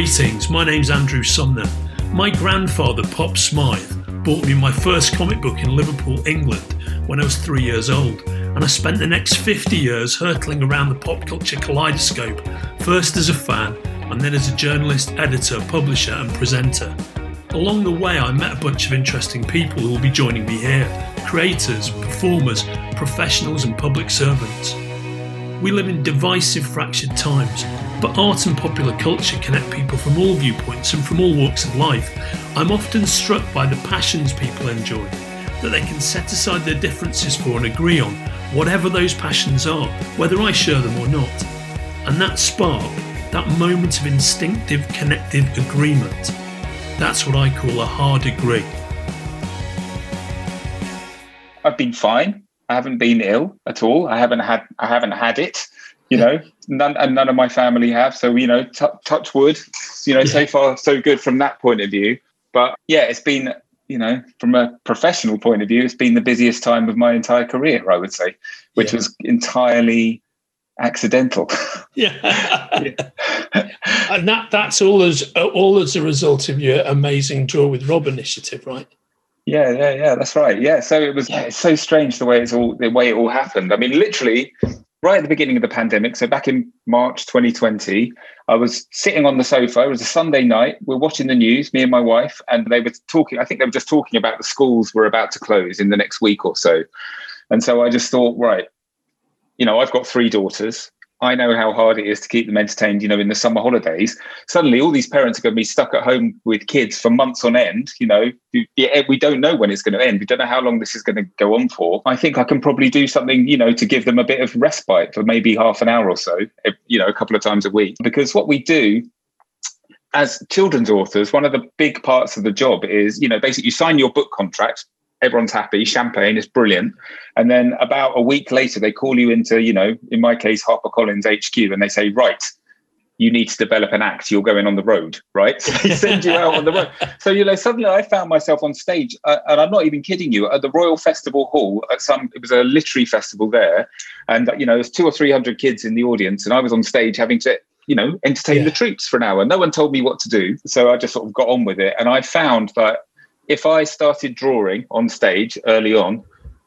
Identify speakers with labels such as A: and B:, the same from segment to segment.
A: Greetings, my name's Andrew Sumner. My grandfather, Pop Smythe, bought me my first comic book in Liverpool, England, when I was three years old, and I spent the next 50 years hurtling around the pop culture kaleidoscope, first as a fan, and then as a journalist, editor, publisher, and presenter. Along the way, I met a bunch of interesting people who will be joining me here creators, performers, professionals, and public servants. We live in divisive, fractured times, but art and popular culture connect people from all viewpoints and from all walks of life. I'm often struck by the passions people enjoy, that they can set aside their differences for and agree on whatever those passions are, whether I share them or not. And that spark, that moment of instinctive, connective agreement, that's what I call a hard agree.
B: I've been fine. I haven't been ill at all. I haven't had I haven't had it you know none and none of my family have so you know t- touch wood you know yeah. so far so good from that point of view but yeah it's been you know from a professional point of view it's been the busiest time of my entire career i would say which yeah. was entirely accidental
A: yeah. yeah. and that that's all as all as a result of your amazing draw with rob initiative right
B: yeah, yeah, yeah. That's right. Yeah. So it was. Yeah, it's so strange the way it's all the way it all happened. I mean, literally, right at the beginning of the pandemic, so back in March 2020, I was sitting on the sofa. It was a Sunday night. We are watching the news, me and my wife, and they were talking. I think they were just talking about the schools were about to close in the next week or so. And so I just thought, right, you know, I've got three daughters. I know how hard it is to keep them entertained, you know, in the summer holidays. Suddenly, all these parents are going to be stuck at home with kids for months on end. You know, eh, we don't know when it's going to end. We don't know how long this is going to go on for. I think I can probably do something, you know, to give them a bit of respite for maybe half an hour or so, eh, you know, a couple of times a week. Because what we do as children's authors, one of the big parts of the job is, you know, basically you sign your book contract everyone's happy, champagne is brilliant. And then about a week later, they call you into, you know, in my case, HarperCollins HQ, and they say, right, you need to develop an act. You're going on the road, right? So they send you out on the road. So you know, suddenly I found myself on stage, uh, and I'm not even kidding you, at the Royal Festival Hall. At some, it was a literary festival there, and you know, there's two or three hundred kids in the audience, and I was on stage having to you know entertain yeah. the troops for an hour no one told me what to do so i just sort of got on with it and i found that if I started drawing on stage early on,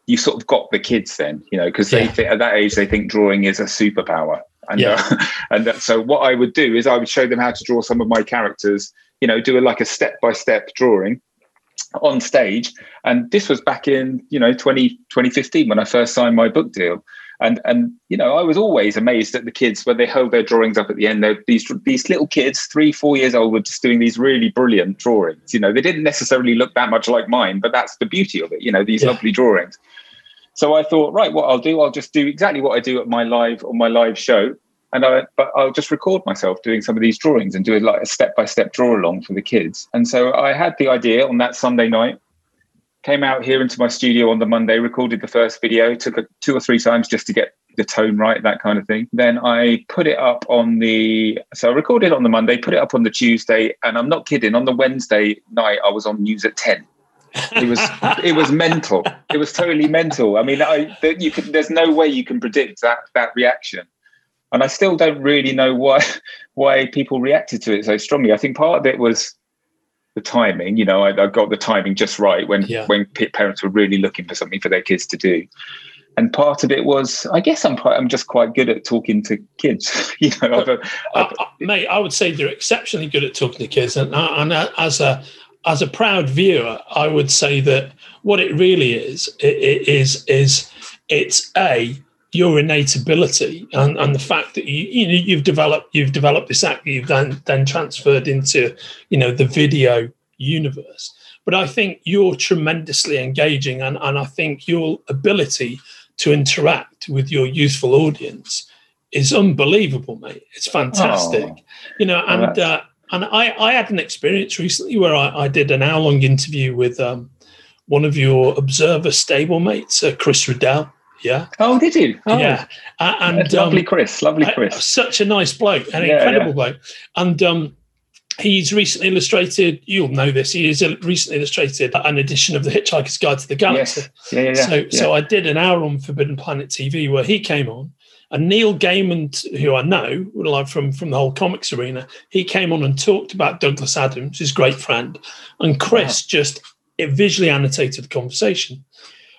B: you sort of got the kids then, you know, because yeah. they think, at that age they think drawing is a superpower. And yeah. uh, and that, so what I would do is I would show them how to draw some of my characters, you know, do a, like a step by step drawing on stage. And this was back in you know 20, 2015 when I first signed my book deal. And and you know, I was always amazed at the kids when they held their drawings up at the end. They're, these these little kids, three, four years old, were just doing these really brilliant drawings. You know, they didn't necessarily look that much like mine, but that's the beauty of it. You know, these yeah. lovely drawings. So I thought, right, what I'll do, I'll just do exactly what I do at my live on my live show, and I, but I'll just record myself doing some of these drawings and do it like a step by step draw along for the kids. And so I had the idea on that Sunday night came out here into my studio on the Monday, recorded the first video, took it two or three times just to get the tone right, that kind of thing. Then I put it up on the, so I recorded on the Monday, put it up on the Tuesday, and I'm not kidding, on the Wednesday night, I was on news at 10. it was it was mental. It was totally mental. I mean, I you can. There's no way you can predict that that reaction, and I still don't really know why why people reacted to it so strongly. I think part of it was the timing. You know, I, I got the timing just right when yeah. when parents were really looking for something for their kids to do. And part of it was, I guess I'm I'm just quite good at talking to kids. you know, I've,
A: I've, uh, mate, I would say they're exceptionally good at talking to kids, and, uh, and uh, as a as a proud viewer, I would say that what it really is it, it is is it's a your innate ability and, and the fact that you, you know, you've developed you've developed this act you've then then transferred into you know the video universe. But i think you're tremendously engaging and, and i think your ability to interact with your youthful audience is unbelievable mate. It's fantastic. Oh, you know and uh, and I, I had an experience recently where I, I did an hour long interview with um, one of your observer stablemates uh, chris riddell yeah.
B: Oh, did you? Oh.
A: Yeah. And
B: lovely um, Chris, lovely Chris.
A: Uh, such a nice bloke, an yeah, incredible yeah. bloke. And um, he's recently illustrated. You'll know this. He has recently illustrated an edition of the Hitchhiker's Guide to the Galaxy.
B: Yes. Yeah, yeah,
A: so, so I did an hour on Forbidden Planet TV where he came on, And Neil Gaiman, who I know, like from, from the whole comics arena, he came on and talked about Douglas Adams, his great friend. And Chris wow. just it visually annotated the conversation.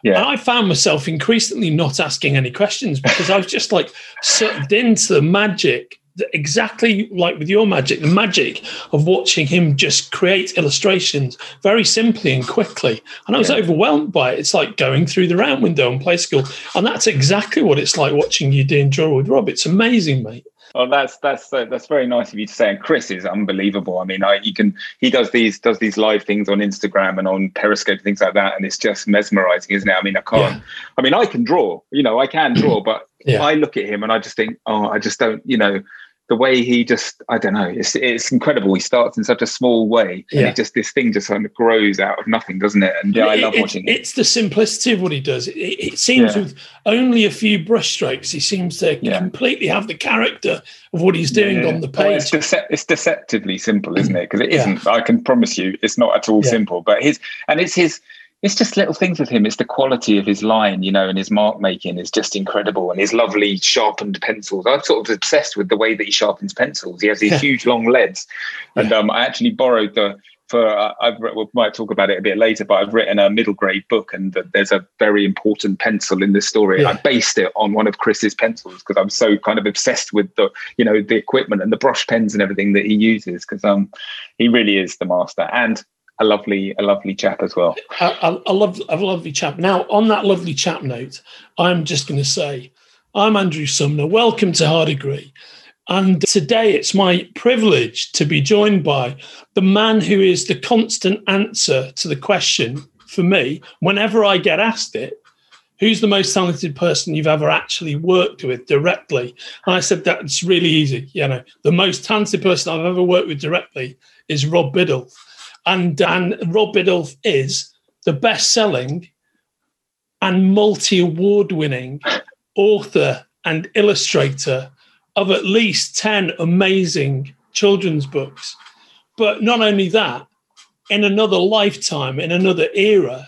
A: Yeah. And I found myself increasingly not asking any questions because I was just like sucked into the magic exactly like with your magic, the magic of watching him just create illustrations very simply and quickly. And I was yeah. overwhelmed by it. It's like going through the round window in play school. And that's exactly what it's like watching you do doing Draw with Rob. It's amazing, mate.
B: Oh, that's that's uh, that's very nice of you to say. And Chris is unbelievable. I mean, I, you can he does these does these live things on Instagram and on Periscope and things like that, and it's just mesmerizing, isn't it? I mean, I can't. Yeah. I mean, I can draw. You know, I can draw, but yeah. I look at him and I just think, oh, I just don't. You know, the way he just I don't know it's it's incredible. He starts in such a small way, and it just this thing just kind of grows out of nothing, doesn't it? And yeah, I love
A: it,
B: watching
A: it. It's the simplicity of what he does. It, it seems yeah. with only a few brushstrokes, he seems to yeah. completely have the character of what he's doing yeah. on the page.
B: it's, dece- it's, deceptively simple, isn't it? Because it isn't. I can promise you, it's not at all simple. But his and it's his it's just little things with him. It's the quality of his line, you know, and his mark making is just incredible. And his lovely sharpened pencils. I'm sort of obsessed with the way that he sharpens pencils. He has these huge long leads, and um, I actually borrowed the for uh, I've we might talk about it a bit later, but I've written a middle grade book, and there's a very important pencil in this story. Yeah. I based it on one of Chris's pencils because I'm so kind of obsessed with the you know the equipment and the brush pens and everything that he uses because um he really is the master. And a lovely, a lovely chap as well.
A: I, I, love, a lovely chap. Now, on that lovely chap note, I'm just going to say, I'm Andrew Sumner. Welcome to Hard Agree. And today it's my privilege to be joined by the man who is the constant answer to the question for me whenever I get asked it who's the most talented person you've ever actually worked with directly? And I said, that's really easy. You know, the most talented person I've ever worked with directly is Rob Biddulph. And, and Rob Biddulph is the best selling and multi award winning author and illustrator of at least 10 amazing children's books. But not only that, in another lifetime, in another era,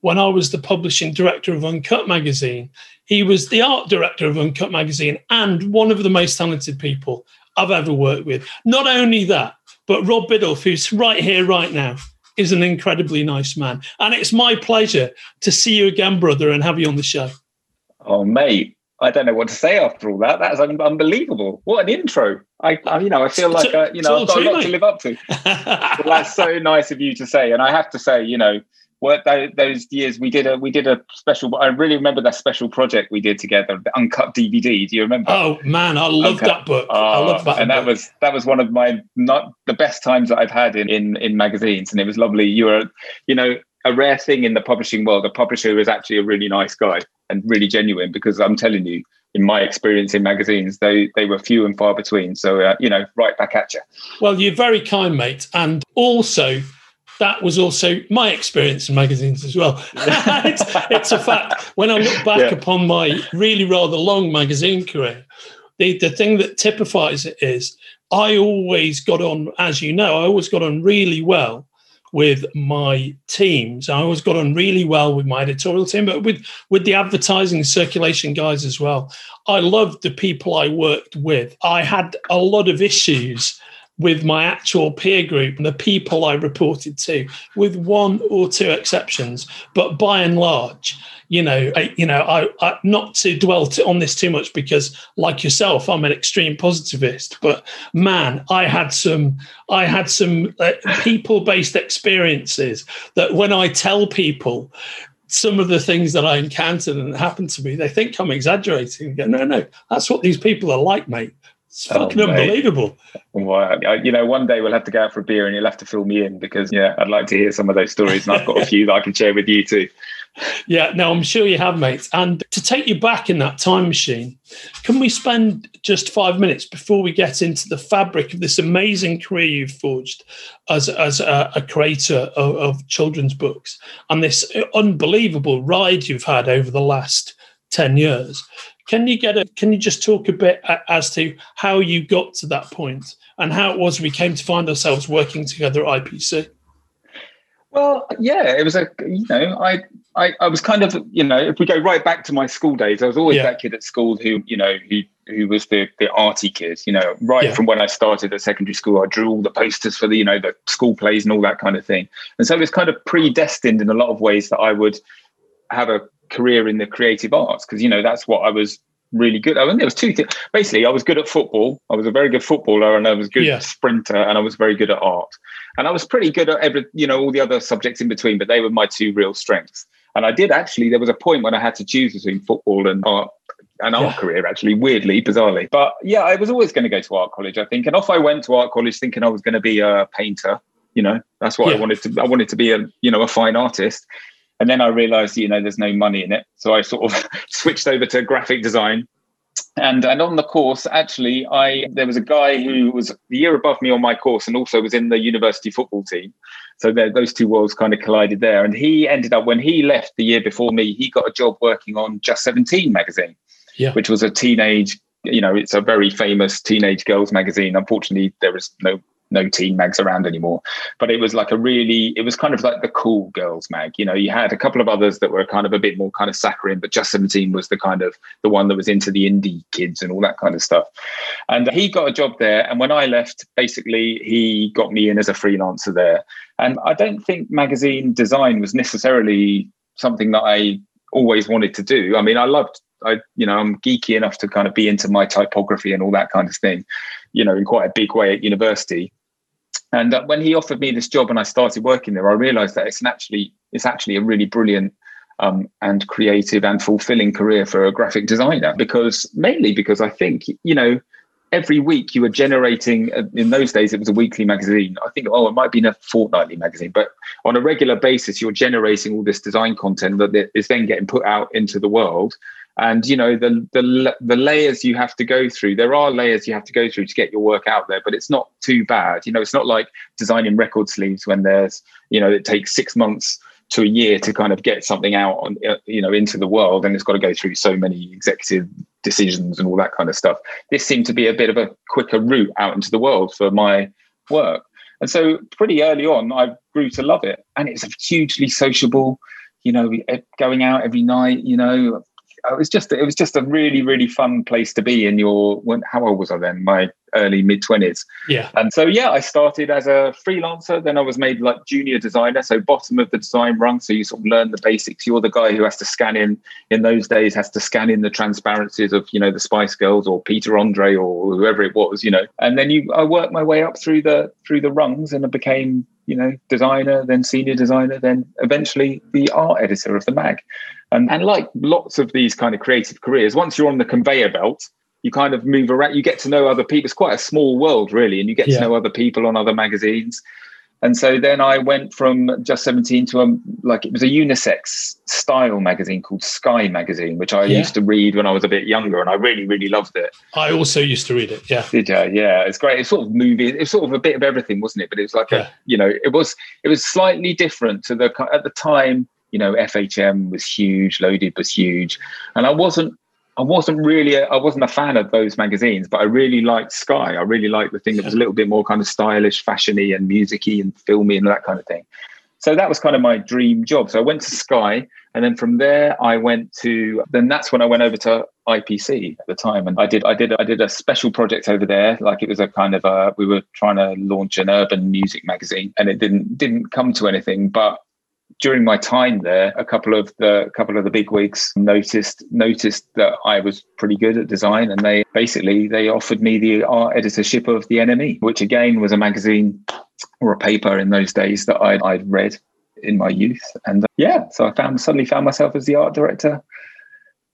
A: when I was the publishing director of Uncut Magazine, he was the art director of Uncut Magazine and one of the most talented people I've ever worked with. Not only that, but Rob Biddulph, who's right here, right now, is an incredibly nice man. And it's my pleasure to see you again, brother, and have you on the show.
B: Oh, mate. I don't know what to say after all that. That's unbelievable. What an intro! I, I you know, I feel like uh, you know I've got a lot to live up to. well, that's so nice of you to say, and I have to say, you know, what those years we did a we did a special i really remember that special project we did together the uncut dvd do you remember
A: oh man i love that book uh, i love that
B: and
A: book.
B: that was that was one of my not the best times that i've had in, in in magazines and it was lovely you were you know a rare thing in the publishing world a publisher is actually a really nice guy and really genuine because i'm telling you in my experience in magazines, they they were few and far between. So uh, you know, right back at you.
A: Well, you're very kind, mate, and also that was also my experience in magazines as well. it's, it's, a fact. When I look back yeah. upon my really rather long magazine career, the, the thing that typifies it is I always got on, as you know, I always got on really well with my teams. I always got on really well with my editorial team, but with with the advertising circulation guys as well. I loved the people I worked with. I had a lot of issues with my actual peer group and the people I reported to, with one or two exceptions. But by and large, you know, I, you know, I, I not to dwell on this too much because, like yourself, I'm an extreme positivist. But man, I had some, I had some uh, people-based experiences that when I tell people some of the things that I encountered and happened to me, they think I'm exaggerating. Go, no, no, that's what these people are like, mate. It's fucking oh, unbelievable.
B: Well, you know, one day we'll have to go out for a beer and you'll have to fill me in because, yeah, I'd like to hear some of those stories. And I've got a few that I can share with you too.
A: Yeah, no, I'm sure you have, mate. And to take you back in that time machine, can we spend just five minutes before we get into the fabric of this amazing career you've forged as, as a, a creator of, of children's books and this unbelievable ride you've had over the last 10 years? Can you get a? Can you just talk a bit as to how you got to that point and how it was we came to find ourselves working together at IPC?
B: Well, yeah, it was a you know I I, I was kind of you know if we go right back to my school days, I was always yeah. that kid at school who you know who who was the the arty kid. You know, right yeah. from when I started at secondary school, I drew all the posters for the you know the school plays and all that kind of thing. And so it was kind of predestined in a lot of ways that I would have a career in the creative arts because you know that's what I was really good. I mean, there was two things. Basically, I was good at football. I was a very good footballer, and I was good yeah. sprinter, and I was very good at art. And I was pretty good at every, you know, all the other subjects in between. But they were my two real strengths. And I did actually. There was a point when I had to choose between football and art. An art yeah. career, actually, weirdly, bizarrely. But yeah, I was always going to go to art college, I think. And off I went to art college thinking I was going to be a painter. You know, that's what yeah. I wanted to. I wanted to be a, you know, a fine artist. And then I realized, you know, there's no money in it. So I sort of switched over to graphic design. And and on the course, actually, I there was a guy who was the year above me on my course and also was in the university football team. So those two worlds kind of collided there. And he ended up when he left the year before me, he got a job working on Just 17 magazine, yeah. which was a teenage you know, it's a very famous teenage girls magazine. Unfortunately, there is no no teen mags around anymore. But it was like a really, it was kind of like the cool girls mag. You know, you had a couple of others that were kind of a bit more kind of saccharine, but Just 17 was the kind of the one that was into the indie kids and all that kind of stuff. And he got a job there. And when I left, basically, he got me in as a freelancer there. And I don't think magazine design was necessarily something that I always wanted to do. I mean, I loved I, you know, I'm geeky enough to kind of be into my typography and all that kind of thing, you know, in quite a big way at university. And uh, when he offered me this job and I started working there, I realized that it's actually it's actually a really brilliant um, and creative and fulfilling career for a graphic designer because mainly because I think you know every week you were generating uh, in those days it was a weekly magazine. I think oh it might be a fortnightly magazine but on a regular basis you're generating all this design content that is then getting put out into the world and you know the the the layers you have to go through there are layers you have to go through to get your work out there but it's not too bad. You know it's not like designing record sleeves when there's you know it takes 6 months to a year to kind of get something out on uh, you know into the world and it's got to go through so many executive decisions and all that kind of stuff. This seemed to be a bit of a quicker route out into the world for my work. And so pretty early on i grew to love it and it's a hugely sociable you know going out every night you know Uh, it was just it was just a really really fun place to be in your when how old was I then? My early mid 20s
A: yeah.
B: And so yeah I started as a freelancer. Then I was made like junior designer. So bottom of the design rung. So you sort of learn the basics. You're the guy who has to scan in in those days has to scan in the transparencies of you know the Spice Girls or Peter Andre or whoever it was you know. And then you I worked my way up through the through the rungs and I became you know designer then senior designer then eventually the art editor of the mag and, and like lots of these kind of creative careers, once you're on the conveyor belt, you kind of move around, you get to know other people. It's quite a small world, really, and you get yeah. to know other people on other magazines. And so then I went from just 17 to a like it was a unisex style magazine called Sky magazine, which I yeah. used to read when I was a bit younger, and I really, really loved it.
A: I also used to read it. Yeah,
B: did you? Yeah, it's great. It's sort of movie. It's sort of a bit of everything, wasn't it? But it was like yeah. a, you know, it was it was slightly different to the at the time you know, FHM was huge, Loaded was huge, and I wasn't. I wasn't really, a, I wasn't a fan of those magazines, but I really liked Sky. I really liked the thing that was a little bit more kind of stylish, fashiony, and musicy and filmy and that kind of thing. So that was kind of my dream job. So I went to Sky, and then from there I went to. Then that's when I went over to IPC at the time, and I did, I did, I did a special project over there. Like it was a kind of a, we were trying to launch an urban music magazine, and it didn't didn't come to anything. But during my time there, a couple of the couple of the big wigs noticed noticed that I was pretty good at design, and they basically they offered me the art editorship of the NME, which again was a magazine or a paper in those days that I'd, I'd read in my youth, and uh, yeah, so I found suddenly found myself as the art director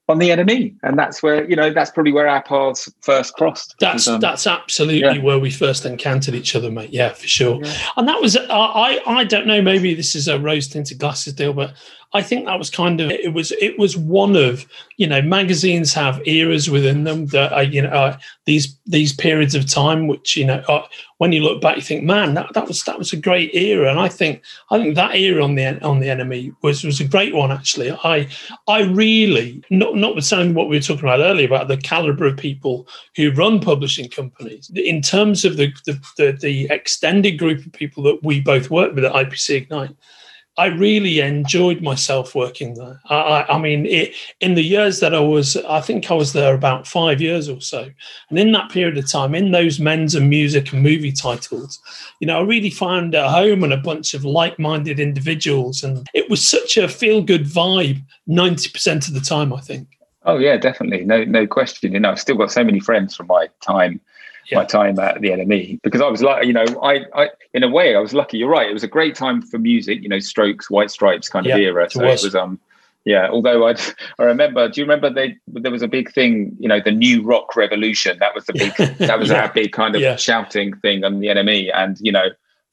B: on the NME, and that's where you know that's probably where our paths first crossed.
A: That's um, that's absolutely yeah. where we first encountered each other, mate. Yeah, for sure. Yeah. And that was uh, I I don't know. Maybe this is a rose tinted glasses deal, but I think that was kind of it was it was one of you know magazines have eras within them that are, you know uh, these these periods of time which you know uh, when you look back you think man that, that was that was a great era. And I think I think that era on the on the NME was was a great one actually. I I really not notwithstanding what we were talking about earlier about the caliber of people who run publishing companies in terms of the the, the, the extended group of people that we both work with at IPC Ignite I really enjoyed myself working there. I, I, mean, it, in the years that I was, I think I was there about five years or so. And in that period of time, in those men's and music and movie titles, you know, I really found a home and a bunch of like minded individuals. And it was such a feel good vibe 90% of the time, I think.
B: Oh, yeah, definitely. No, no question. You know, I've still got so many friends from my time yeah. my time at the NME because I was like, you know, I, I, in a way, I was lucky. You're right. It was a great time for music, you know, Strokes, White Stripes kind of yeah, era. So it was. it was, um, yeah. Although I, I remember, do you remember they? There was a big thing, you know, the new rock revolution. That was the big, that was yeah. our big kind of shouting thing on the NME, and you know.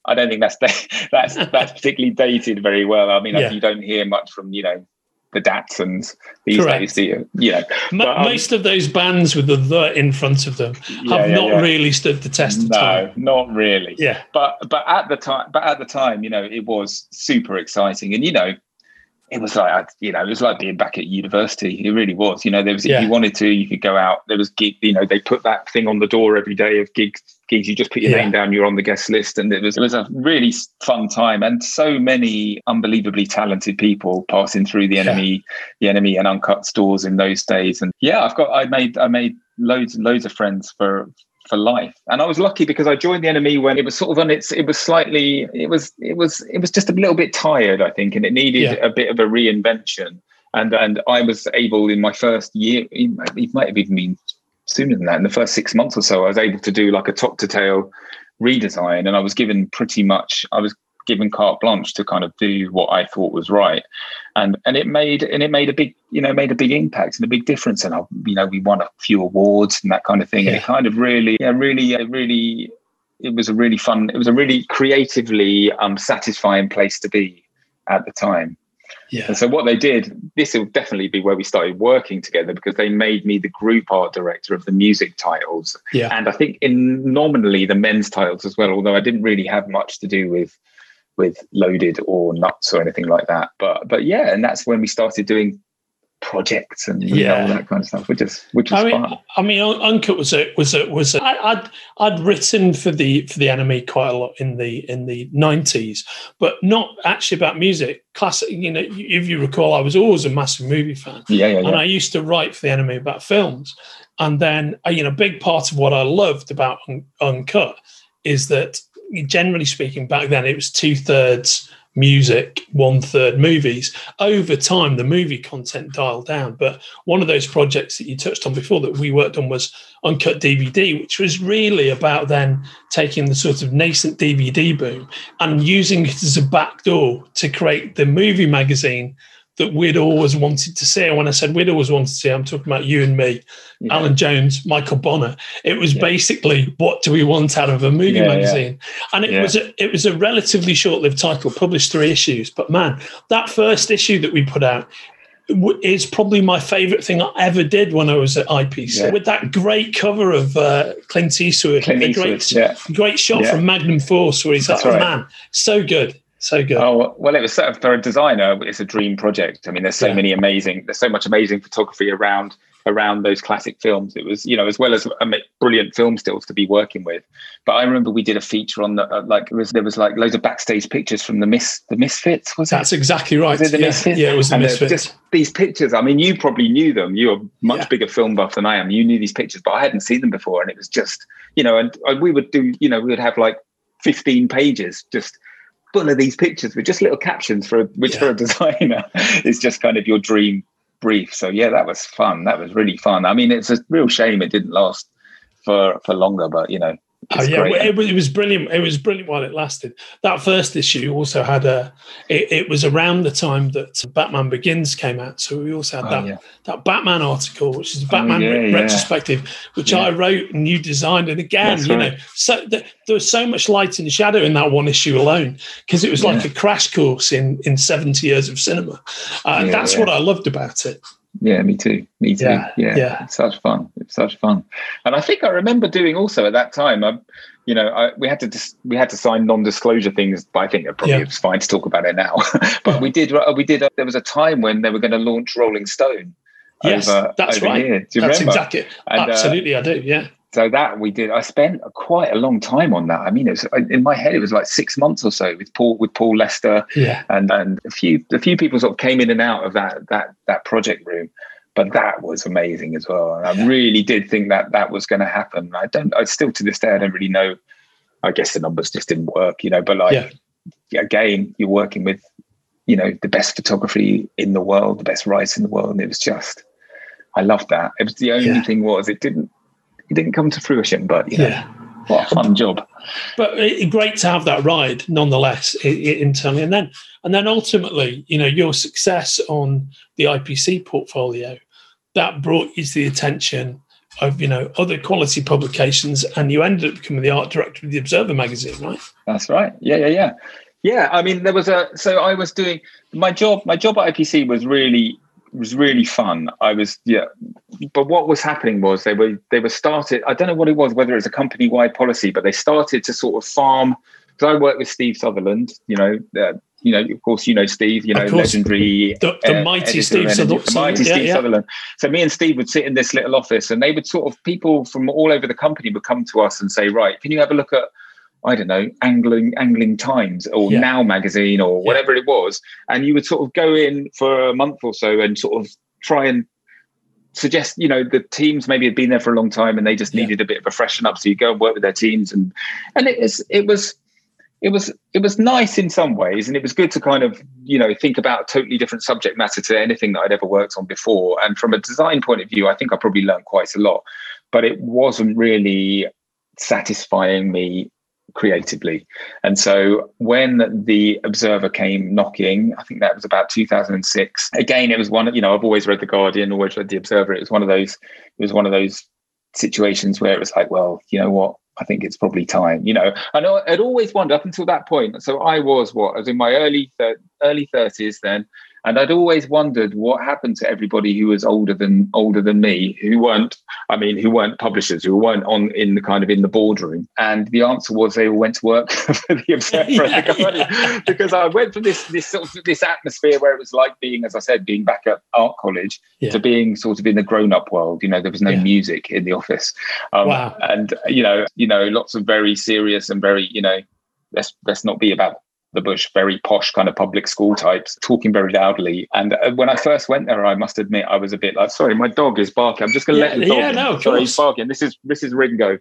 B: I don't think that's that's that's particularly dated very well. I mean, you don't hear much from you know the Datsuns these Correct. days, you? Yeah.
A: But, um, Most of those bands with the the in front of them have yeah, yeah, not yeah. really stood the test of
B: no,
A: time.
B: No, not really.
A: Yeah.
B: But but at the time, but at the time, you know, it was super exciting, and you know, it was like you know, it was like being back at university. It really was. You know, there was if you wanted to, you could go out. There was gig. You know, they put that thing on the door every day of gigs gigs. You just put your yeah. name down, you're on the guest list, and it was it was a really fun time, and so many unbelievably talented people passing through the NME, yeah. the NME and uncut stores in those days. And yeah, I've got I made I made loads and loads of friends for for life. And I was lucky because I joined the NME when it was sort of on its it was slightly it was it was it was just a little bit tired, I think, and it needed yeah. a bit of a reinvention. And and I was able in my first year, it might have even been sooner than that. In the first six months or so, I was able to do like a top to tail redesign, and I was given pretty much I was given carte blanche to kind of do what I thought was right, and and it made and it made a big you know made a big impact and a big difference, and I, you know we won a few awards and that kind of thing, yeah. and it kind of really yeah really really it was a really fun it was a really creatively um satisfying place to be at the time
A: yeah.
B: And so what they did, this will definitely be where we started working together because they made me the group art director of the music titles.
A: Yeah.
B: And I think in nominally the men's titles as well, although I didn't really have much to do with with loaded or nuts or anything like that. But but yeah, and that's when we started doing projects and yeah. all that kind of stuff, which is which was I
A: mean,
B: fun.
A: I mean, Uncut was a was a was a, I, I'd I'd written for the for the NME quite a lot in the in the nineties, but not actually about music. Classic, you know, if you recall, I was always a massive movie fan.
B: Yeah, yeah, yeah.
A: And I used to write for the NME about films, and then uh, you know, a big part of what I loved about Uncut is that generally speaking, back then it was two thirds music, one third movies. Over time, the movie content dialed down. But one of those projects that you touched on before that we worked on was Uncut DVD, which was really about then taking the sort of nascent DVD boom and using it as a backdoor to create the movie magazine that we'd always wanted to see. And when I said we'd always wanted to see, I'm talking about you and me, yeah. Alan Jones, Michael Bonner. It was yeah. basically what do we want out of a movie yeah, magazine? And it was a, it was a relatively short-lived title, published three issues. But man, that first issue that we put out is probably my favorite thing I ever did when I was at IPC with that great cover of uh, Clint Eastwood,
B: Clint
A: the
B: Eastwood,
A: great, great shot from Magnum Force where he's That's like, oh, man, so good. So good.
B: Oh well, it was sort of, for a designer. It's a dream project. I mean, there's so yeah. many amazing. There's so much amazing photography around around those classic films. It was, you know, as well as um, brilliant film stills to be working with. But I remember we did a feature on the uh, like was, there was like loads of backstage pictures from the Miss the Misfits. Was
A: That's
B: it?
A: exactly right.
B: Was it the
A: yeah.
B: Misfits?
A: Yeah, it was the
B: and
A: Misfits.
B: Just these pictures. I mean, you probably knew them. You're a much yeah. bigger film buff than I am. You knew these pictures, but I hadn't seen them before, and it was just, you know, and, and we would do, you know, we would have like 15 pages just full of these pictures with just little captions for which yeah. for a designer is just kind of your dream brief. So yeah, that was fun. That was really fun. I mean, it's a real shame it didn't last for for longer, but you know,
A: Oh, yeah, it, it, was brilliant. It was brilliant while it lasted. That first issue also had a. It, it was around the time that Batman Begins came out, so we also had oh, that yeah. that Batman article, which is a Batman oh, yeah, retrospective, which I wrote and you designed. And again, That's you right. know, so the, there was so much light and shadow in that one issue alone because it was like a crash course in in seventy years of cinema. Uh, that's what I loved about it.
B: Yeah, me too. Me too. Yeah, yeah. yeah. Such fun. It's such fun. And I think I remember doing also at that time. Um, you know, I, we had to dis- we had to sign non-disclosure things. But I think it probably yeah. it's fine to talk about it now. but we did. Uh, we did. Uh, there was a time when they were going to launch Rolling Stone.
A: Yes, over, that's over right. Here. Do you
B: that's
A: remember? exactly. And, uh, Absolutely, uh, I do. Yeah.
B: So that we did. I spent quite a long time on that. I mean, it was in my head. It was like six months or so with Paul with Paul Lester,
A: yeah,
B: and and a few a few people sort of came in and out of that that that project room. But that was amazing as well. And I really did think that that was going to happen. I don't. I still to this day I don't really know. I guess the numbers just didn't work, you know. But like yeah. again, you're working with you know the best photography in the world, the best writers in the world, and it was just I loved that. It was the only thing was it didn't it didn't come to fruition, but you know, yeah. what a fun job.
A: But it, great to have that ride, nonetheless, internally, and then and then ultimately, you know, your success on the IPC portfolio that brought you to the attention of you know other quality publications, and you ended up becoming the art director of the Observer magazine, right?
B: That's right. Yeah, yeah, yeah. Yeah, I mean, there was a so I was doing my job. My job at IPC was really was really fun. I was yeah, but what was happening was they were they were started. I don't know what it was, whether it's a company wide policy, but they started to sort of farm. Because I worked with Steve Sutherland, you know, uh, you know, of course, you know Steve, you know, legendary,
A: the, the uh, mighty Steve Sutherland,
B: the mighty yeah, Steve yeah. Sutherland. So me and Steve would sit in this little office, and they would sort of people from all over the company would come to us and say, right, can you have a look at I don't know, Angling Angling Times or yeah. Now magazine or whatever yeah. it was, and you would sort of go in for a month or so and sort of try and suggest, you know, the teams maybe had been there for a long time and they just needed yeah. a bit of a freshen up. So you go and work with their teams, and and it was it was it was it was nice in some ways, and it was good to kind of you know think about a totally different subject matter to anything that I'd ever worked on before. And from a design point of view, I think I probably learned quite a lot, but it wasn't really satisfying me creatively. And so when the Observer came knocking, I think that was about 2006. Again, it was one, you know, I've always read The Guardian, always read The Observer. It was one of those, it was one of those situations where it was like, well, you know what? I think it's probably time, you know. Know I'd always wondered up until that point. So I was what? I was in my early early 30s then. And I'd always wondered what happened to everybody who was older than older than me, who weren't, I mean, who weren't publishers, who weren't on in the kind of in the boardroom. And the answer was they all went to work for the Observer yeah, the yeah. because I went from this this sort of this atmosphere where it was like being, as I said, being back at art college yeah. to being sort of in the grown up world. You know, there was no music in the office, um, wow. and you know, you know, lots of very serious and very, you know, let's let's not be about the bush, very posh kind of public school types, talking very loudly. And uh, when I first went there, I must admit I was a bit like, sorry, my dog is barking. I'm just going to
A: yeah,
B: let the dog.
A: Yeah, in. no,
B: sorry, he's barking. This is this is Ringo.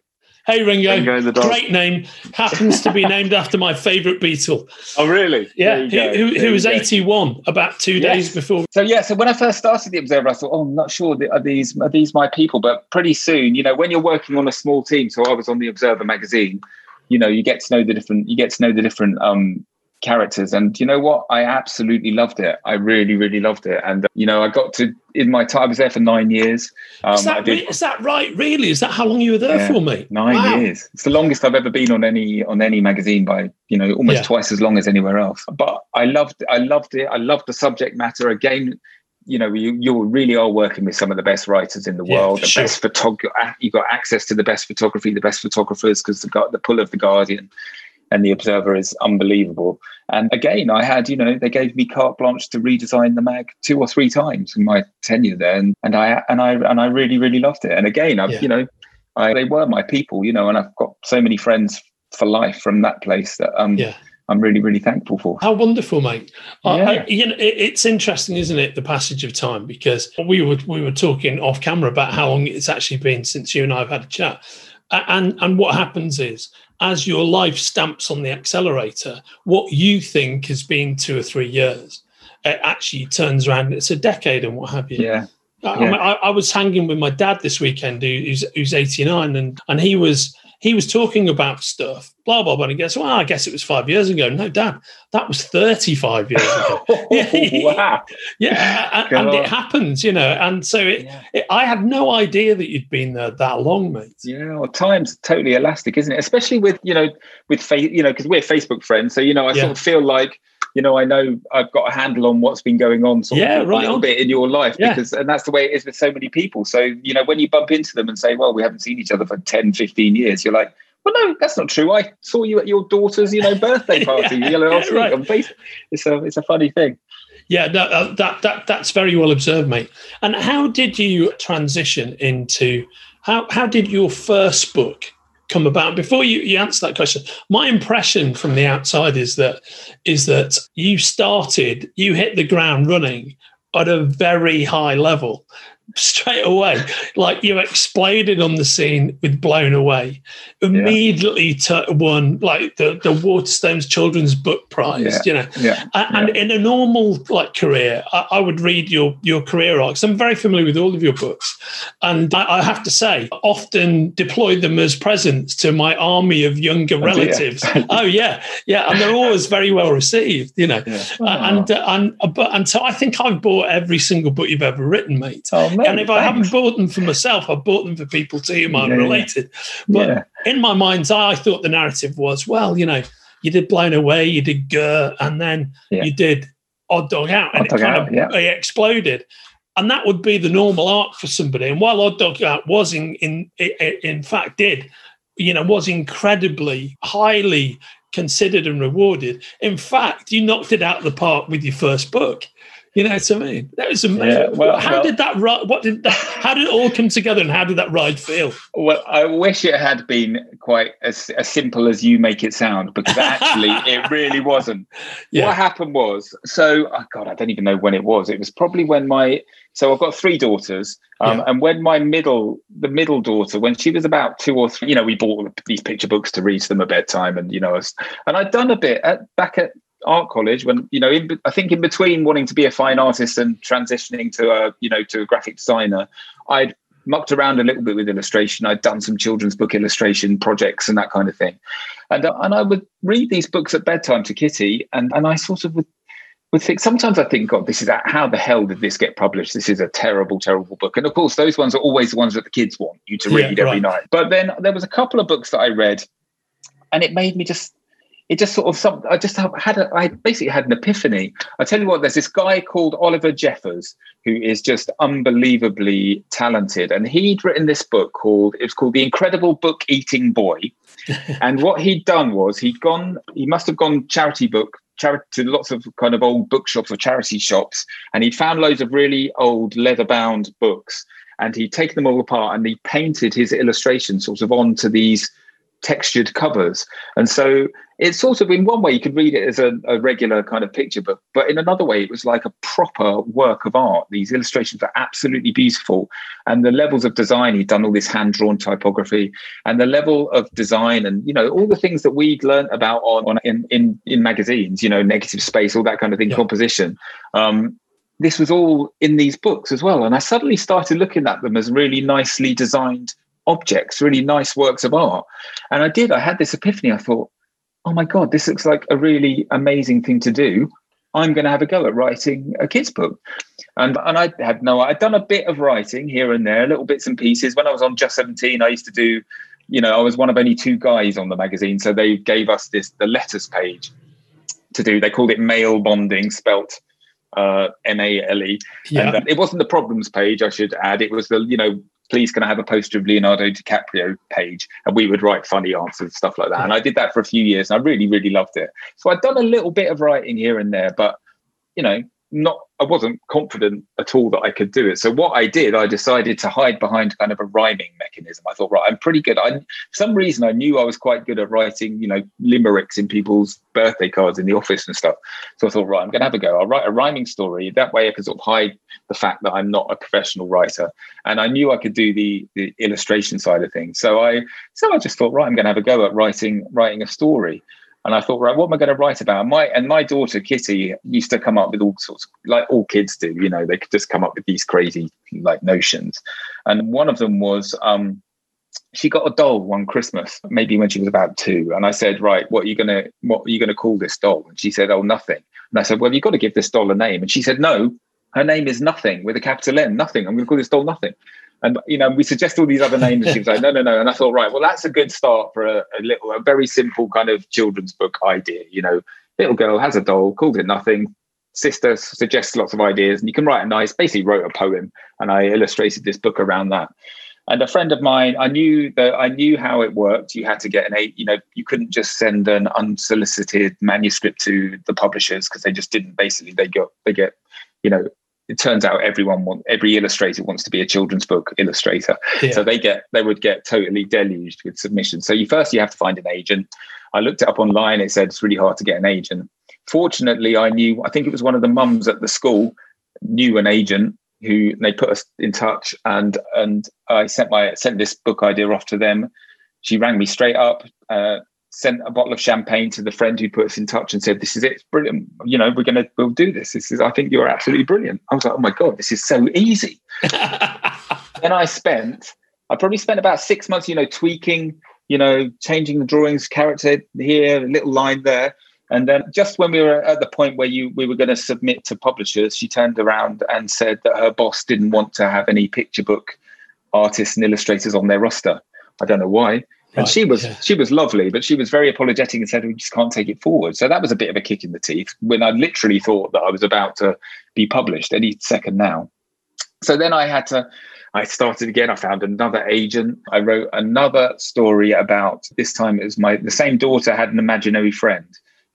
A: Hey Ringo, Ringo great name. Happens to be named after my favourite Beatle.
B: Oh, really?
A: Yeah, who, who, who was 81 about two yes. days before.
B: So yeah, so when I first started the Observer, I thought, oh, I'm not sure are these are these my people. But pretty soon, you know, when you're working on a small team, so I was on the Observer magazine. You know, you get to know the different. You get to know the different um, characters. And you know what? I absolutely loved it. I really really loved it. And you know i got to in my time i was there for nine years.
A: Um, is, that, did, is that right really? Is that how long you were there yeah, for me
B: nine wow. years. It's the longest i've ever been on any on any magazine by you know almost yeah. twice as long as anywhere else. But i loved i loved it. I loved the subject matter. Again you know you, you really are working with some of the best writers in the yeah, world. The sure. best photography you've got access to the best photography the best photographers because the, the pull of the guardian and the Observer is unbelievable. And again, I had, you know, they gave me carte blanche to redesign the mag two or three times in my tenure there, and, and I and I and I really really loved it. And again, I've, yeah. you know, I, they were my people, you know, and I've got so many friends for life from that place that um, yeah. I'm really, really thankful for.
A: How wonderful, mate! Yeah. I, you know, it, it's interesting, isn't it, the passage of time? Because we were we were talking off camera about how long it's actually been since you and I have had a chat, and and what happens is as your life stamps on the accelerator, what you think has been two or three years, it actually turns around. It's a decade and what have you.
B: Yeah.
A: I, yeah. I, I, was hanging with my dad this weekend, who's, who's 89, and, and he was he was talking about stuff, blah, blah, blah. And he goes, Well, I guess it was five years ago. No, Dad, that was 35 years ago.
B: oh, wow.
A: yeah. And, and, it happens, you know. And so it, yeah. it, I had no idea that you'd been there that long, mate.
B: Yeah. Well, time's totally elastic, isn't it? Especially with, you know, with, fa- you know, because we're Facebook friends. So, you know, I yeah. sort of feel like, you know, I know I've got a handle on what's been going on sort yeah, of right a little on. bit in your life yeah. because, and that's the way it is with so many people. So, you know, when you bump into them and say, well, we haven't seen each other for 10, 15 years, you're like, well, no, that's not true. I saw you at your daughter's, you know, birthday party yeah, you know, right. on Facebook. It's a, it's a funny thing.
A: Yeah, that, uh, that that that's very well observed, mate. And how did you transition into how how did your first book come about? Before you, you answer that question, my impression from the outside is that is that you started, you hit the ground running at a very high level straight away. Like you exploded on the scene with Blown Away. Immediately yeah. to won like the, the Waterstones Children's Book Prize,
B: yeah.
A: you know.
B: Yeah.
A: And, in a normal like career, I, I, would read your your career arcs. I'm very familiar with all of your books. And I, I have to say, often deploy them as presents to my army of younger oh, relatives. oh yeah. Yeah. And they're always very well received, you know. Oh. And uh, and but and so I think I've bought every single book you've ever written, mate.
B: Oh, mate,
A: and if thanks. I haven't bought them for myself, I've bought them for people to whom I'm yeah, related. But yeah. in my mind's eye, I thought the narrative was, well, you know, you did Blown Away, you did Gert, and then yeah. you did Odd Dog Out, and Odd it kind out, of yeah. exploded. And that would be the normal arc for somebody. And while Odd Dog Out was in, in, in fact did, you know, was incredibly highly considered and rewarded. In fact, you knocked it out of the park with your first book. You know what I mean? That was amazing. Yeah, well, how well, did that ride? What did that? How did it all come together, and how did that ride feel?
B: Well, I wish it had been quite as, as simple as you make it sound, because actually, it really wasn't. Yeah. What happened was, so oh God, I don't even know when it was. It was probably when my so I've got three daughters, um, yeah. and when my middle, the middle daughter, when she was about two or three, you know, we bought these picture books to read to them at bedtime, and you know, and I'd done a bit at, back at art college when you know in, i think in between wanting to be a fine artist and transitioning to a you know to a graphic designer i'd mucked around a little bit with illustration i'd done some children's book illustration projects and that kind of thing and uh, and i would read these books at bedtime to kitty and and i sort of would would think sometimes I think, God, this is how the hell did this get published? This is a terrible, terrible book. And of course, those ones are always the ones that the kids want you to read yeah, every right. night. But then there was a couple of books that I read, and it made me just it just sort of some I just had a, I basically had an epiphany. I tell you what, there's this guy called Oliver Jeffers who is just unbelievably talented, and he'd written this book called it's called The Incredible Book Eating Boy. and what he'd done was he'd gone, he must have gone charity book charity to lots of kind of old bookshops or charity shops, and he'd found loads of really old leather bound books, and he'd taken them all apart and he painted his illustrations sort of onto these textured covers. And so it's sort of in one way you could read it as a, a, regular kind of picture book, but in another way it was like a proper work of art. These illustrations are absolutely beautiful, and the levels of design he'd done all this hand drawn typography, and the level of design, and you know all the things that we'd learned about on, on in, in in magazines, you know, negative space, all that kind of thing, yeah. composition. Um, this was all in these books as well, and I suddenly started looking at them as really nicely designed objects, really nice works of art. And I did. I had this epiphany. I thought oh my God, this looks like a really amazing thing to do. I'm going to have a go at writing a kids book. And, and I had no, I'd done a bit of writing here and there, little bits and pieces. When I was on Just 17, I used to do, you know, I was one of only two guys on the magazine. So they gave us this, the letters page to do. They called it male bonding, spelt uh, M A L E. Yeah. And uh, it wasn't the problems page, I should add. It was the, you know, please can I have a poster of Leonardo DiCaprio page? And we would write funny answers, stuff like that. And I did that for a few years and I really, really loved it. So I'd done a little bit of writing here and there, but you know, not I wasn't confident at all that I could do it. So what I did, I decided to hide behind kind of a rhyming mechanism. I thought, right, I'm pretty good. I for some reason I knew I was quite good at writing, you know, limericks in people's birthday cards in the office and stuff. So I thought, right, I'm gonna have a go. I'll write a rhyming story. That way I can sort of hide the fact that I'm not a professional writer. And I knew I could do the the illustration side of things. So I so I just thought, right, I'm gonna have a go at writing writing a story. And I thought, right, what am I going to write about? My and my daughter Kitty used to come up with all sorts, of, like all kids do. You know, they could just come up with these crazy like notions. And one of them was, um, she got a doll one Christmas, maybe when she was about two. And I said, right, what are you gonna what are you gonna call this doll? And she said, oh, nothing. And I said, well, you've got to give this doll a name. And she said, no, her name is nothing with a capital N, nothing. I'm going to call this doll nothing. And you know, we suggest all these other names, and she was like, "No, no, no." And I thought, right, well, that's a good start for a, a little, a very simple kind of children's book idea. You know, little girl has a doll, called it nothing. Sister suggests lots of ideas, and you can write a nice. Basically, wrote a poem, and I illustrated this book around that. And a friend of mine, I knew that I knew how it worked. You had to get an eight, you know, you couldn't just send an unsolicited manuscript to the publishers because they just didn't. Basically, they got they get, you know, it turns out everyone want every illustrator wants to be a children's book illustrator. Yeah. So they get they would get totally deluged with submissions. So you first you have to find an agent. I looked it up online. It said it's really hard to get an agent. Fortunately, I knew. I think it was one of the mums at the school knew an agent who they put us in touch, and and I sent my sent this book idea off to them. She rang me straight up. Uh, sent a bottle of champagne to the friend who put us in touch and said, "This is it, it's brilliant. You know, we're gonna we'll do this. This is I think you're absolutely brilliant." I was like, "Oh my god, this is so easy." and I spent, I probably spent about six months, you know, tweaking, you know, changing the drawings, character here, a little line there. And then just when we were at the point where you we were going to submit to publishers, she turned around and said that her boss didn't want to have any picture book artists and illustrators on their roster. I don't know why and she was yeah. she was lovely, but she was very apologetic and said we just can't take it forward. So that was a bit of a kick in the teeth when I literally thought that I was about to be published any second now. So then I had to I started again. I found another agent. I wrote another story about this time it was my the same daughter had an imaginary friend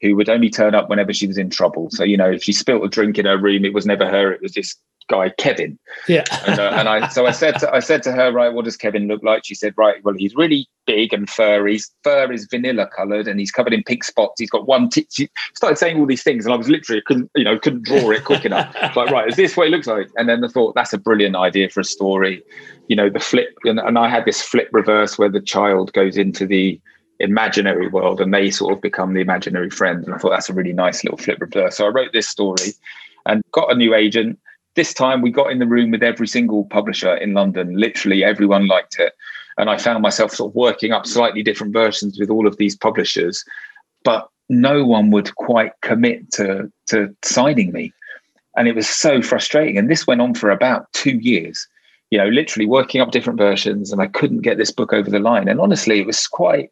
B: who would only turn up whenever she was in trouble. So, you know, if she spilt a drink in her room, it was never her, it was this guy Kevin.
A: Yeah.
B: and, uh, and, I so I said to, I said to her, right, what does Kevin look like? She said, right, well, he's really big and furry. His fur is vanilla coloured, and he's covered in pink spots. He's got one. T- she started saying all these things, and I was literally couldn't you know couldn't draw it quick enough. like, right, is this what he looks like? And then I thought that's a brilliant idea for a story. You know, the flip, and, and I had this flip reverse where the child goes into the imaginary world and they sort of become the imaginary friend. And I thought that's a really nice little flip reverse. So I wrote this story and got a new agent this time we got in the room with every single publisher in London. Literally everyone liked it. And I found myself sort of working up slightly different versions with all of these publishers, but no one would quite commit to, to signing me. And it was so frustrating. And this went on for about two years, you know, literally working up different versions. And I couldn't get this book over the line. And honestly, it was quite, it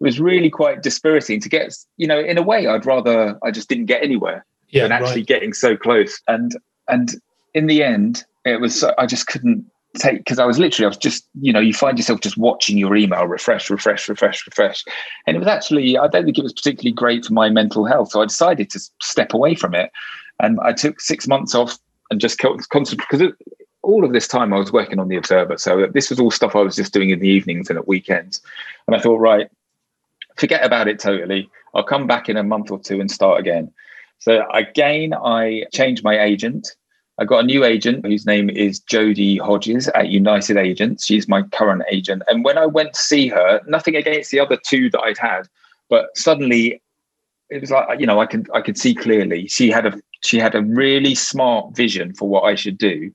B: was really quite dispiriting to get, you know, in a way, I'd rather I just didn't get anywhere yeah, than actually right. getting so close. And, and in the end, it was I just couldn't take because I was literally I was just you know you find yourself just watching your email refresh, refresh, refresh, refresh, and it was actually I don't think it was particularly great for my mental health. So I decided to step away from it, and I took six months off and just concentrated because all of this time I was working on the Observer. So this was all stuff I was just doing in the evenings and at weekends, and I thought right, forget about it totally. I'll come back in a month or two and start again. So again, I changed my agent I got a new agent whose name is Jodie Hodges at United Agents. She's my current agent. And when I went to see her, nothing against the other two that I'd had, but suddenly it was like you know I can I could see clearly. She had a she had a really smart vision for what I should do.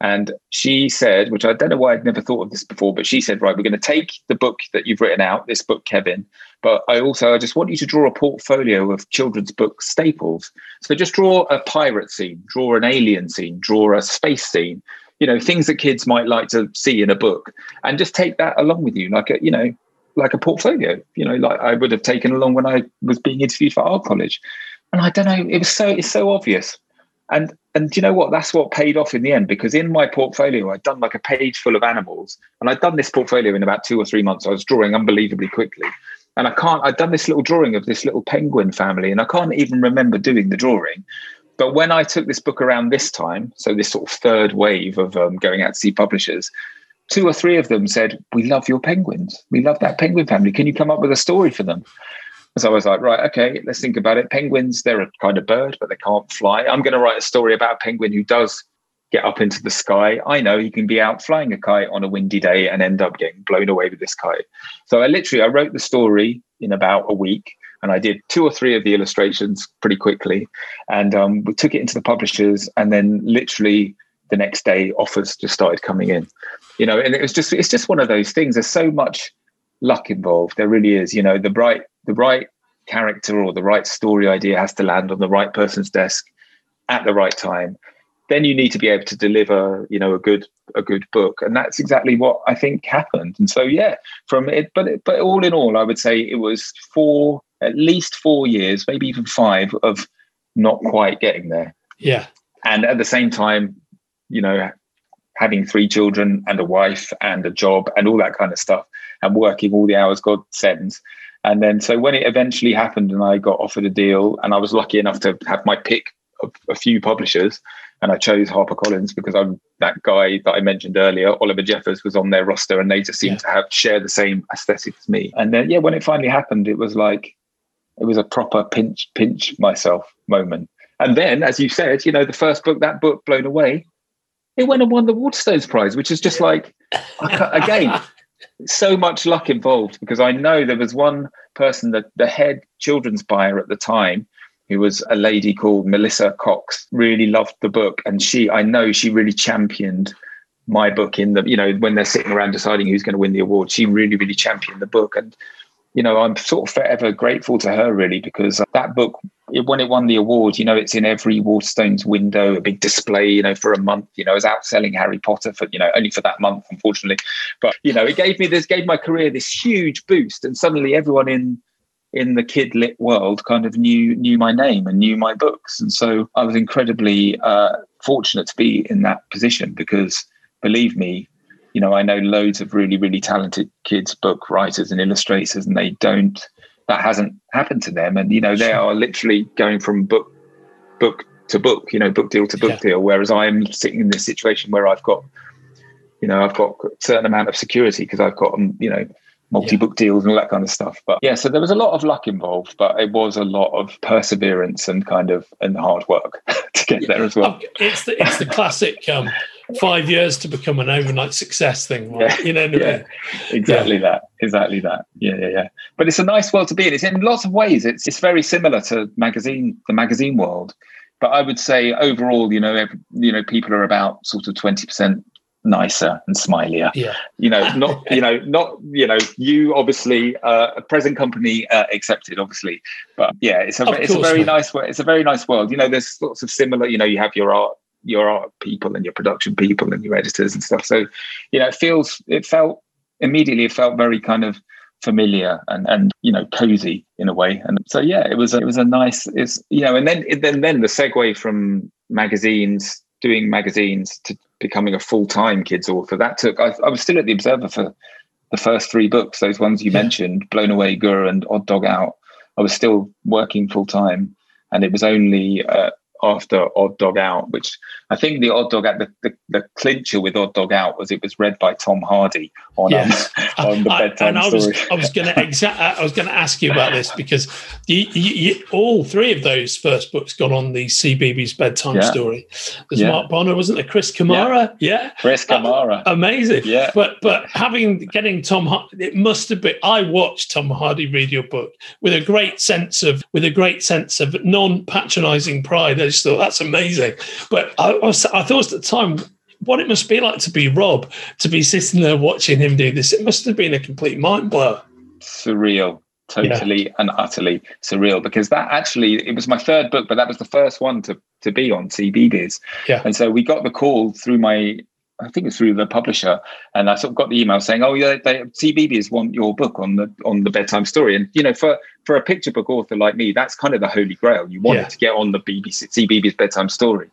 B: And she said, which I don't know why I'd never thought of this before, but she said, right, we're going to take the book that you've written out, this book, Kevin, but I also I just want you to draw a portfolio of children's book staples. So just draw a pirate scene, draw an alien scene, draw a space scene, you know, things that kids might like to see in a book, and just take that along with you, like a, you know, like a portfolio, you know, like I would have taken along when I was being interviewed for art college. And I don't know, it was so it's so obvious. And and do you know what? That's what paid off in the end because in my portfolio, I'd done like a page full of animals, and I'd done this portfolio in about two or three months. I was drawing unbelievably quickly, and I can't. I'd done this little drawing of this little penguin family, and I can't even remember doing the drawing. But when I took this book around this time, so this sort of third wave of um, going out to see publishers, two or three of them said, "We love your penguins. We love that penguin family. Can you come up with a story for them?" So I was like, right, okay, let's think about it. Penguins, they're a kind of bird, but they can't fly. I'm going to write a story about a penguin who does get up into the sky. I know he can be out flying a kite on a windy day and end up getting blown away with this kite. So I literally I wrote the story in about a week and I did two or three of the illustrations pretty quickly. And um, we took it into the publishers and then literally the next day offers just started coming in. You know, and it was just it's just one of those things. There's so much luck involved. There really is. You know, the right the right character or the right story idea has to land on the right person's desk at the right time then you need to be able to deliver you know a good a good book. And that's exactly what i think happened. And so yeah from it but it, but all in all i would say it was four at least four years maybe even five of not quite getting there.
A: Yeah.
B: And at the same time you know having three children and a wife and a job and all that kind of stuff and working all the hours god sends and then, so when it eventually happened and I got offered a deal and I was lucky enough to have my pick of a few publishers, and I chose HarperCollins because I'm that guy that I mentioned earlier. Oliver Jeffers was on their roster, and they just seemed yeah. to have share the same aesthetic as me. And then, yeah, when it finally happened, it was like it was a proper pinch pinch myself moment. And then, as you said, you know, the first book, that book, Blown Away, it went and won the Waterstones Prize, which is just like again so much luck involved because I know there was one person that the head children's buyer at the time who was a lady called Melissa Cox, really loved the book. And she, I know she really championed my book in the, you know, when they're sitting around deciding who's going to win the award, she really, really championed the book. And, you know, I'm sort of forever grateful to her really because that book, when it won the award, you know, it's in every Waterstones window, a big display, you know, for a month. You know, I was outselling Harry Potter for, you know, only for that month, unfortunately. But, you know, it gave me this, gave my career this huge boost. And suddenly everyone in in the kid lit world kind of knew knew my name and knew my books and so i was incredibly uh, fortunate to be in that position because believe me you know i know loads of really really talented kids book writers and illustrators and they don't that hasn't happened to them and you know they are literally going from book book to book you know book deal to book yeah. deal whereas i'm sitting in this situation where i've got you know i've got a certain amount of security because i've got um, you know multi-book yeah. deals and all that kind of stuff. But yeah, so there was a lot of luck involved, but it was a lot of perseverance and kind of and hard work to get yeah. there as well.
A: It's the it's the classic um, five years to become an overnight success thing, right?
B: Yeah. You know, yeah, exactly that, exactly that. Yeah, yeah, yeah. But it's a nice world to be in. It's in lots of ways. It's it's very similar to magazine the magazine world. But I would say overall, you know, every, you know, people are about sort of twenty percent nicer and smilier.
A: Yeah.
B: You know, not you know, not you know, you obviously uh, a present company uh, accepted, obviously, but yeah, it's a of it's a very man. nice it's a very nice world. You know, there's lots of similar. You know, you have your art your art people and your production people and your editors and stuff. So, you know, it feels it felt immediately it felt very kind of familiar and and you know cozy in a way and so yeah it was a, it was a nice it's you know and then then then the segue from magazines doing magazines to becoming a full time kids author. That took, I, I, was still at the Observer for the first three books, those ones you yeah. mentioned, Blown Away, Gurr, and Odd Dog Out. I was still working full time. And it was only uh, after Odd Dog Out, which I think the Odd Dog Out, the, the, the, clincher with Odd Dog Out was it was read by Tom Hardy on, yes. um, on the bedtime I, and story.
A: I was, I was going to exa- I was going to ask you about this because you, you, you, all three of those first books got on the CBeebies bedtime yeah. story. There's yeah. Mark Bonner, wasn't there? Chris Kamara, yeah, yeah.
B: Chris uh, Kamara,
A: uh, amazing. Yeah, but but having getting Tom, Hardy, it must have been. I watched Tom Hardy read your book with a great sense of with a great sense of non patronising pride. Just thought that's amazing. But I, I, was, I thought at the time what it must be like to be Rob, to be sitting there watching him do this. It must have been a complete mind blow.
B: Surreal, totally yeah. and utterly surreal. Because that actually, it was my third book, but that was the first one to to be on CBeebies.
A: Yeah.
B: And so we got the call through my I think it's through the publisher, and I sort of got the email saying, "Oh, yeah, they, CBeebies want your book on the on the bedtime story." And you know, for for a picture book author like me, that's kind of the holy grail. You want yeah. to get on the BBC CBeebies bedtime story.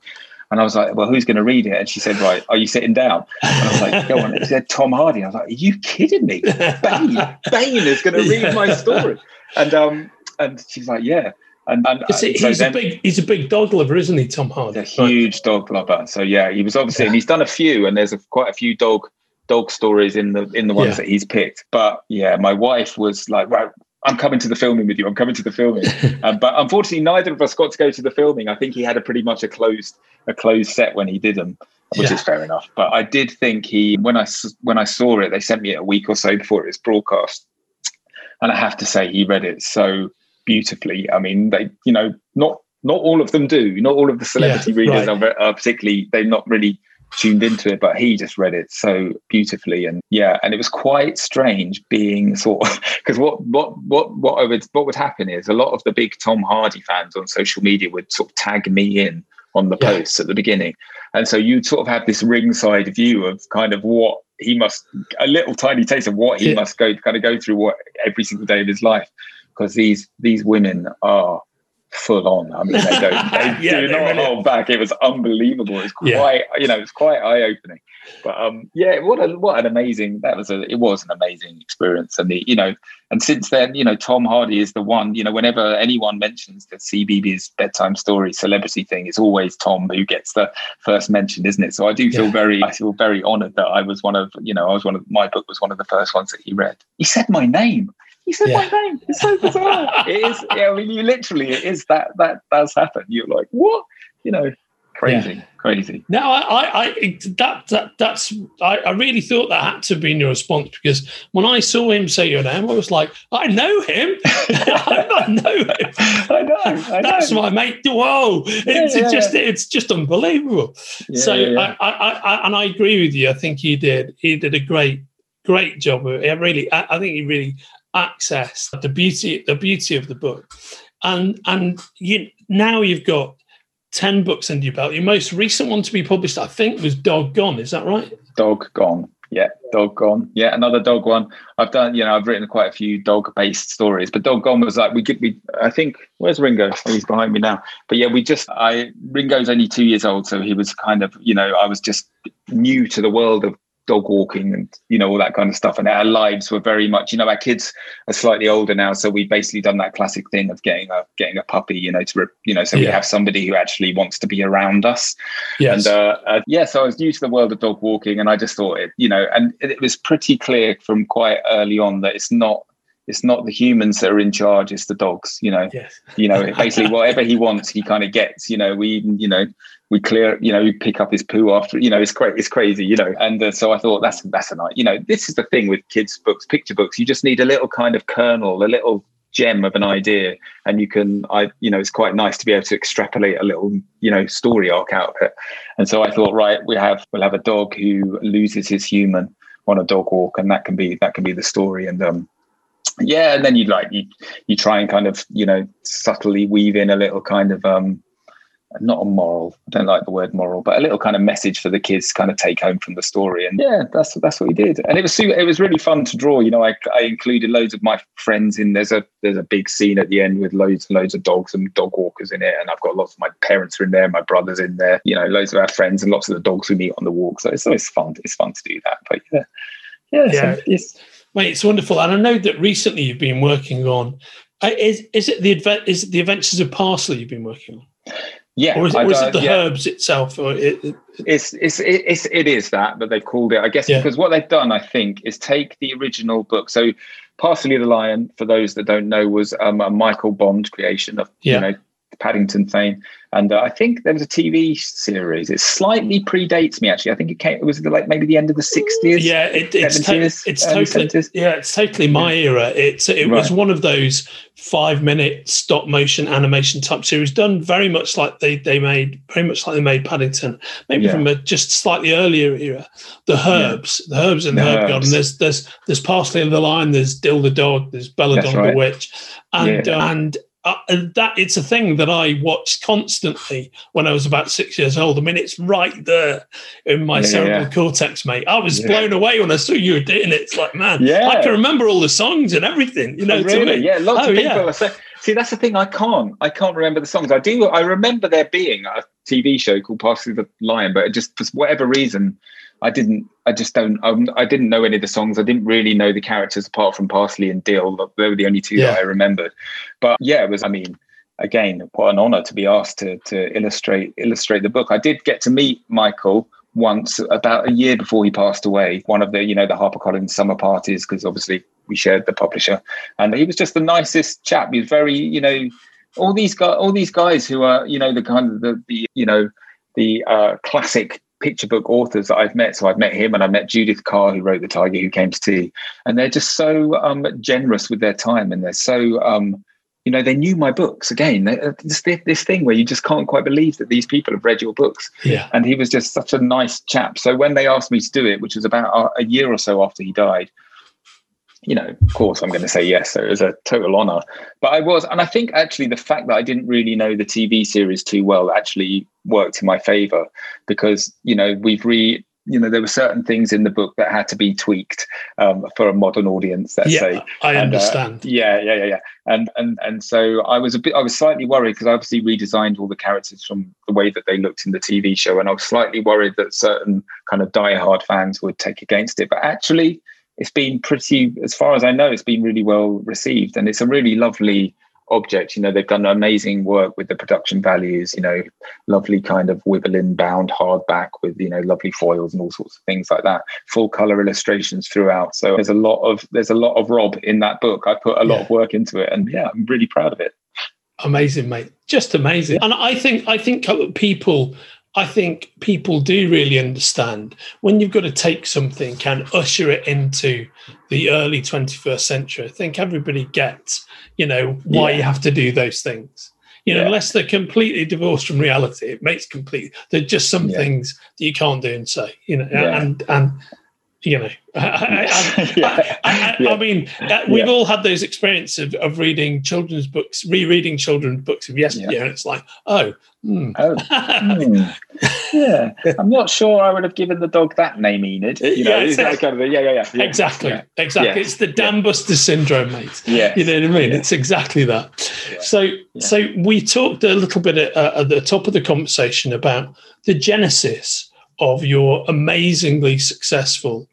B: And I was like, well, who's going to read it? And she said, right, are you sitting down? And I was like, go on. She said Tom Hardy. I was like, are you kidding me? Bane, Bane is going to read my story. And um, and she's like, yeah. And, and
A: so he's then, a big he's a big dog lover, isn't he, Tom Hardy?
B: A huge dog lover. So yeah, he was obviously, yeah. and he's done a few, and there's a, quite a few dog dog stories in the in the ones yeah. that he's picked. But yeah, my wife was like, right, I'm coming to the filming with you. I'm coming to the filming. um, but unfortunately, neither of us got to go to the filming. I think he had a pretty much a closed a closed set when he did them, which yeah. is fair enough. But I did think he when I when I saw it, they sent me it a week or so before it was broadcast, and I have to say he read it so beautifully. I mean, they you know not not all of them do. Not all of the celebrity yeah, readers right. are, are particularly they're not really tuned into it, but he just read it so beautifully. And yeah, and it was quite strange being sort of because what what what what I would what would happen is a lot of the big Tom Hardy fans on social media would sort of tag me in on the yeah. posts at the beginning. And so you'd sort of have this ringside view of kind of what he must a little tiny taste of what he yeah. must go kind of go through what every single day of his life. Because these these women are full on. I mean, they don't they
A: Yeah,
B: do
A: they
B: not
A: really-
B: hold back. It was unbelievable. It's was
A: Yeah.
B: quite you know, it was quite eye opening. But um, yeah, what a what an amazing that was a it was an amazing experience. And the you know, and since then, you know, Tom Hardy is the one. You know, whenever anyone mentions the CBeebies bedtime story celebrity thing, it's always Tom who gets the first mention, isn't it? So I do feel
A: Yeah.
B: very I feel very honoured that I was one of you know I was one of my book was one of the first ones that he read. He said my name. He said
A: Yeah.
B: my name. It's so bizarre. it is. Yeah, I mean, you literally it is that that does happen. You're like, what? You know, crazy, crazy.
A: No, I, I, I that, that that's I, I really thought that had to be been your response because when I saw him say your name, I was like, I know him. I know him.
B: I know. I know.
A: That's my mate. Whoa! It's
B: Yeah, yeah.
A: just it's just unbelievable.
B: Yeah,
A: so
B: yeah, yeah.
A: I, I, I and I agree with you. I think he did he did a great great job of it. He really I, I think he really accessed the beauty the beauty of the book. And and you now you've got 10 books under your belt. Your most recent one to be published, I think, was Dog Gone. Is that right?
B: dog gone. Yeah, dog gone. Yeah, another dog one. I've done. You know, I've written quite a few dog-based stories, but dog gone was like we could. We I think where's Ringo? He's behind me now. But yeah, we just. I Ringo's only two years old, so he was kind of. You know, I was just new to the world of dog walking and you know all that kind of stuff. And our lives were very much you know our kids are slightly older now so we've basically done that classic thing of getting a getting a puppy you know to re- you know so we have somebody who actually wants to be around us.
A: Yes.
B: and uh, uh, yeah, so I was new to the world of dog walking, and I just thought it, you know, and it, it was pretty clear from quite early on that it's not it's not the humans that are in charge; it's the dogs. You know,
A: yes.
B: you know, basically whatever he wants, he kind of gets. You know, we even you know we clear, you know, we pick up his poo after, you know, it's crazy, it's crazy, you know. And uh, so I thought that's that's a night, you know, this is the thing with kids' books, picture books. You just need a little kind of kernel, a little gem of an idea and you can i you know it's quite nice to be able to extrapolate a little you know story arc out of it and so i thought right we have we'll have a dog who loses his human on a dog walk and that can be that can be the story and um yeah and then you'd like you you try and kind of you know subtly weave in a little kind of um not a moral i don't like the word moral but a little kind of message for the kids to kind of take home from the story. And yeah that's that's what we did. And it was it was really fun to draw. You know i i included loads of my friends in. There's a there's a big scene at the end with loads and loads of dogs and dog walkers in it. And i've got lots of my parents are in there my brothers in there you know loads of our friends and lots of the dogs we meet on the walk. So it's always fun it's fun to do that. But yeah yeah,
A: Yeah.
B: So it's,
A: Mate, it's wonderful. And I know that recently you've been working on uh, is is it the advent is it the adventures of parsley you've been working on?
B: yeah
A: Or is it, or is it the
B: yeah.
A: herbs itself? Or it, it-
B: it's it's it's it is that but they've called it i guess
A: Yeah.
B: because what they've done i think is take the original book so parsley the lion for those that don't know was um, a michael bond creation of
A: Yeah.
B: you know paddington fame and uh, i think there was a tv series it slightly predates me actually i think it came it was like maybe the end of the 60s
A: yeah, it, it's to, it's totally
B: 70s.
A: yeah, it's totally my era. It's it was one of those five minute stop motion animation type series done very much like they they made very much like they made Paddington, maybe
B: Yeah.
A: from a just slightly earlier era. The herbs, the herbs and the,
B: The
A: herb
B: herbs.
A: garden. There's there's there's parsley and the lion. There's dill the dog. There's belladonna
B: That's
A: the witch, and
B: Yeah.
A: uh, and. Uh, and that it's a thing that I watched constantly when I was about six years old. I mean, it's right there in my
B: Yeah,
A: cerebral
B: yeah.
A: cortex, mate. I was
B: Yeah.
A: blown away when I saw you were doing it. It's like, man,
B: Yeah.
A: I can remember all the songs and everything. You know,
B: Oh,
A: to
B: really?
A: me.
B: Yeah, lots
A: Oh,
B: of people
A: yeah.
B: are saying. See, that's the thing. I can't. I can't remember the songs. I do. I remember there being a TV show called Parsley the Lion, but it just for whatever reason, I didn't. I just don't. Um, I didn't know any of the songs. I didn't really know the characters apart from Parsley and Dill. They were the only two
A: Yeah.
B: that I remembered. But yeah, it was. I mean, again, what an honor to be asked to to illustrate illustrate the book. I did get to meet Michael once about a year before he passed away. One of the you know the HarperCollins summer parties because obviously we shared the publisher, and he was just the nicest chap. He was very you know all these guys all these guys who are you know the kind of the, the you know the uh, classic picture book authors that I've met. So I've met him and I met Judith Kerr, who wrote The Tiger Who Came to Tea. And they're just so um, generous with their time and they're so, um, you know, they knew my books again. They, uh, this, this thing where you just can't quite believe that these people have read your books.
A: Yeah.
B: And he was just such a nice chap. So when they asked me to do it, which was about a year or so after he died, you know, of course, I'm going to say yes. So it was a total honor. But I was, and I think actually the fact that I didn't really know the TV series too well actually worked in my favor because, you know, we've re you know there were certain things in the book that had to be tweaked um, for a modern audience. Let's
A: yeah,
B: say.
A: I
B: And, uh,
A: understand.
B: yeah, yeah, yeah, yeah. And and and so I was a bit, I was slightly worried because I obviously redesigned all the characters from the way that they looked in the TV show, and I was slightly worried that certain kind of diehard fans would take against it. But actually, it's been pretty, as far as I know, it's been really well received, and it's a really lovely object. You know, they've done amazing work with the production values. You know, lovely kind of wibbling bound hardback with you know lovely foils and all sorts of things like that. Full color illustrations throughout. So there's a lot of there's a lot of Rob in that book. I put a lot
A: Yeah.
B: of work into it, and yeah, I'm really proud of it.
A: amazing mate just amazing and i think i think people i think people do really understand when you've got to take something and usher it into the early 21st century i think everybody gets you know why
B: Yeah.
A: you have to do those things you know
B: Yeah.
A: unless they're completely divorced from reality it makes complete they're just some
B: Yeah.
A: things that you can't do and say you know and and you know I, I,
B: Yeah.
A: I, I,
B: Yeah.
A: I mean uh, we've
B: Yeah.
A: all had those experiences of, of reading children's books rereading children's books of yesterday and it's like oh hmm.
B: Oh, hmm. yeah. I'm not sure I would have given the dog that name, Enid. You know,
A: Yeah,
B: that kind of yeah, yeah, yeah,
A: exactly exactly it's the Dan Buster syndrome mate
B: Yeah.
A: you know what I mean? It's exactly that. So, so we talked a little bit at, uh, at the top of the conversation about the genesis of your amazingly successful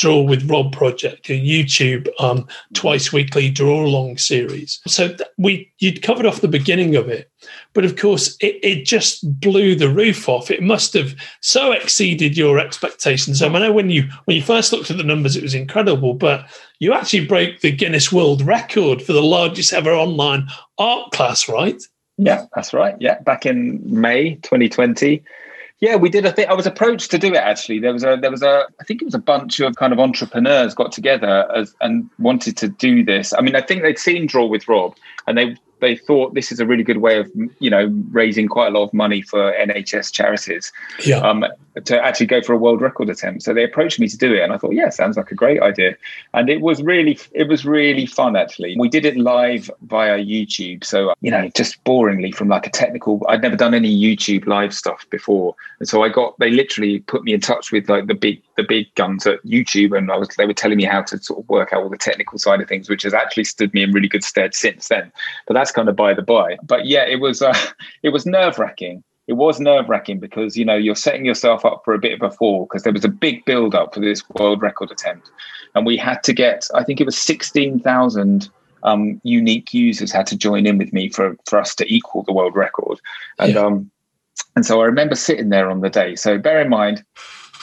A: Draw with Rob project, your YouTube um, twice weekly draw along series. So we you'd covered off the beginning of it, but of course it, it just blew the roof off. It must have so exceeded your expectations. I know when you when you first looked at the numbers, it was incredible, but you actually broke the Guinness World Record for the largest ever online art class, right?
B: Yeah, that's right. Yeah, back in May 2020. Yeah, we did a thing. I was approached to do it actually. There was a there was a I think it was a bunch of kind of entrepreneurs got together as, and wanted to do this. I mean, I think they'd seen Draw with Rob and they they thought this is a really good way of you know raising quite a lot of money for NHS charities
A: Yeah.
B: um, to actually go for a world record attempt. So they approached me to do it, and I thought, yeah, sounds like a great idea. And it was really, it was really fun actually. We did it live via YouTube, so you know, just boringly from like a technical. I'd never done any YouTube live stuff before, and so I got they literally put me in touch with like the big the big guns at YouTube, and I was they were telling me how to sort of work out all the technical side of things, which has actually stood me in really good stead since then. But that's kind of by the by. But yeah, it was uh, it was nerve wracking it was nerve wracking because you know you're setting yourself up for a bit of a fall because there was a big build up for this world record attempt, and we had to get I think it was sixteen thousand um, unique users had to join in with me for for us to equal the world record, and
A: Yeah.
B: um, and so I remember sitting there on the day. So bear in mind.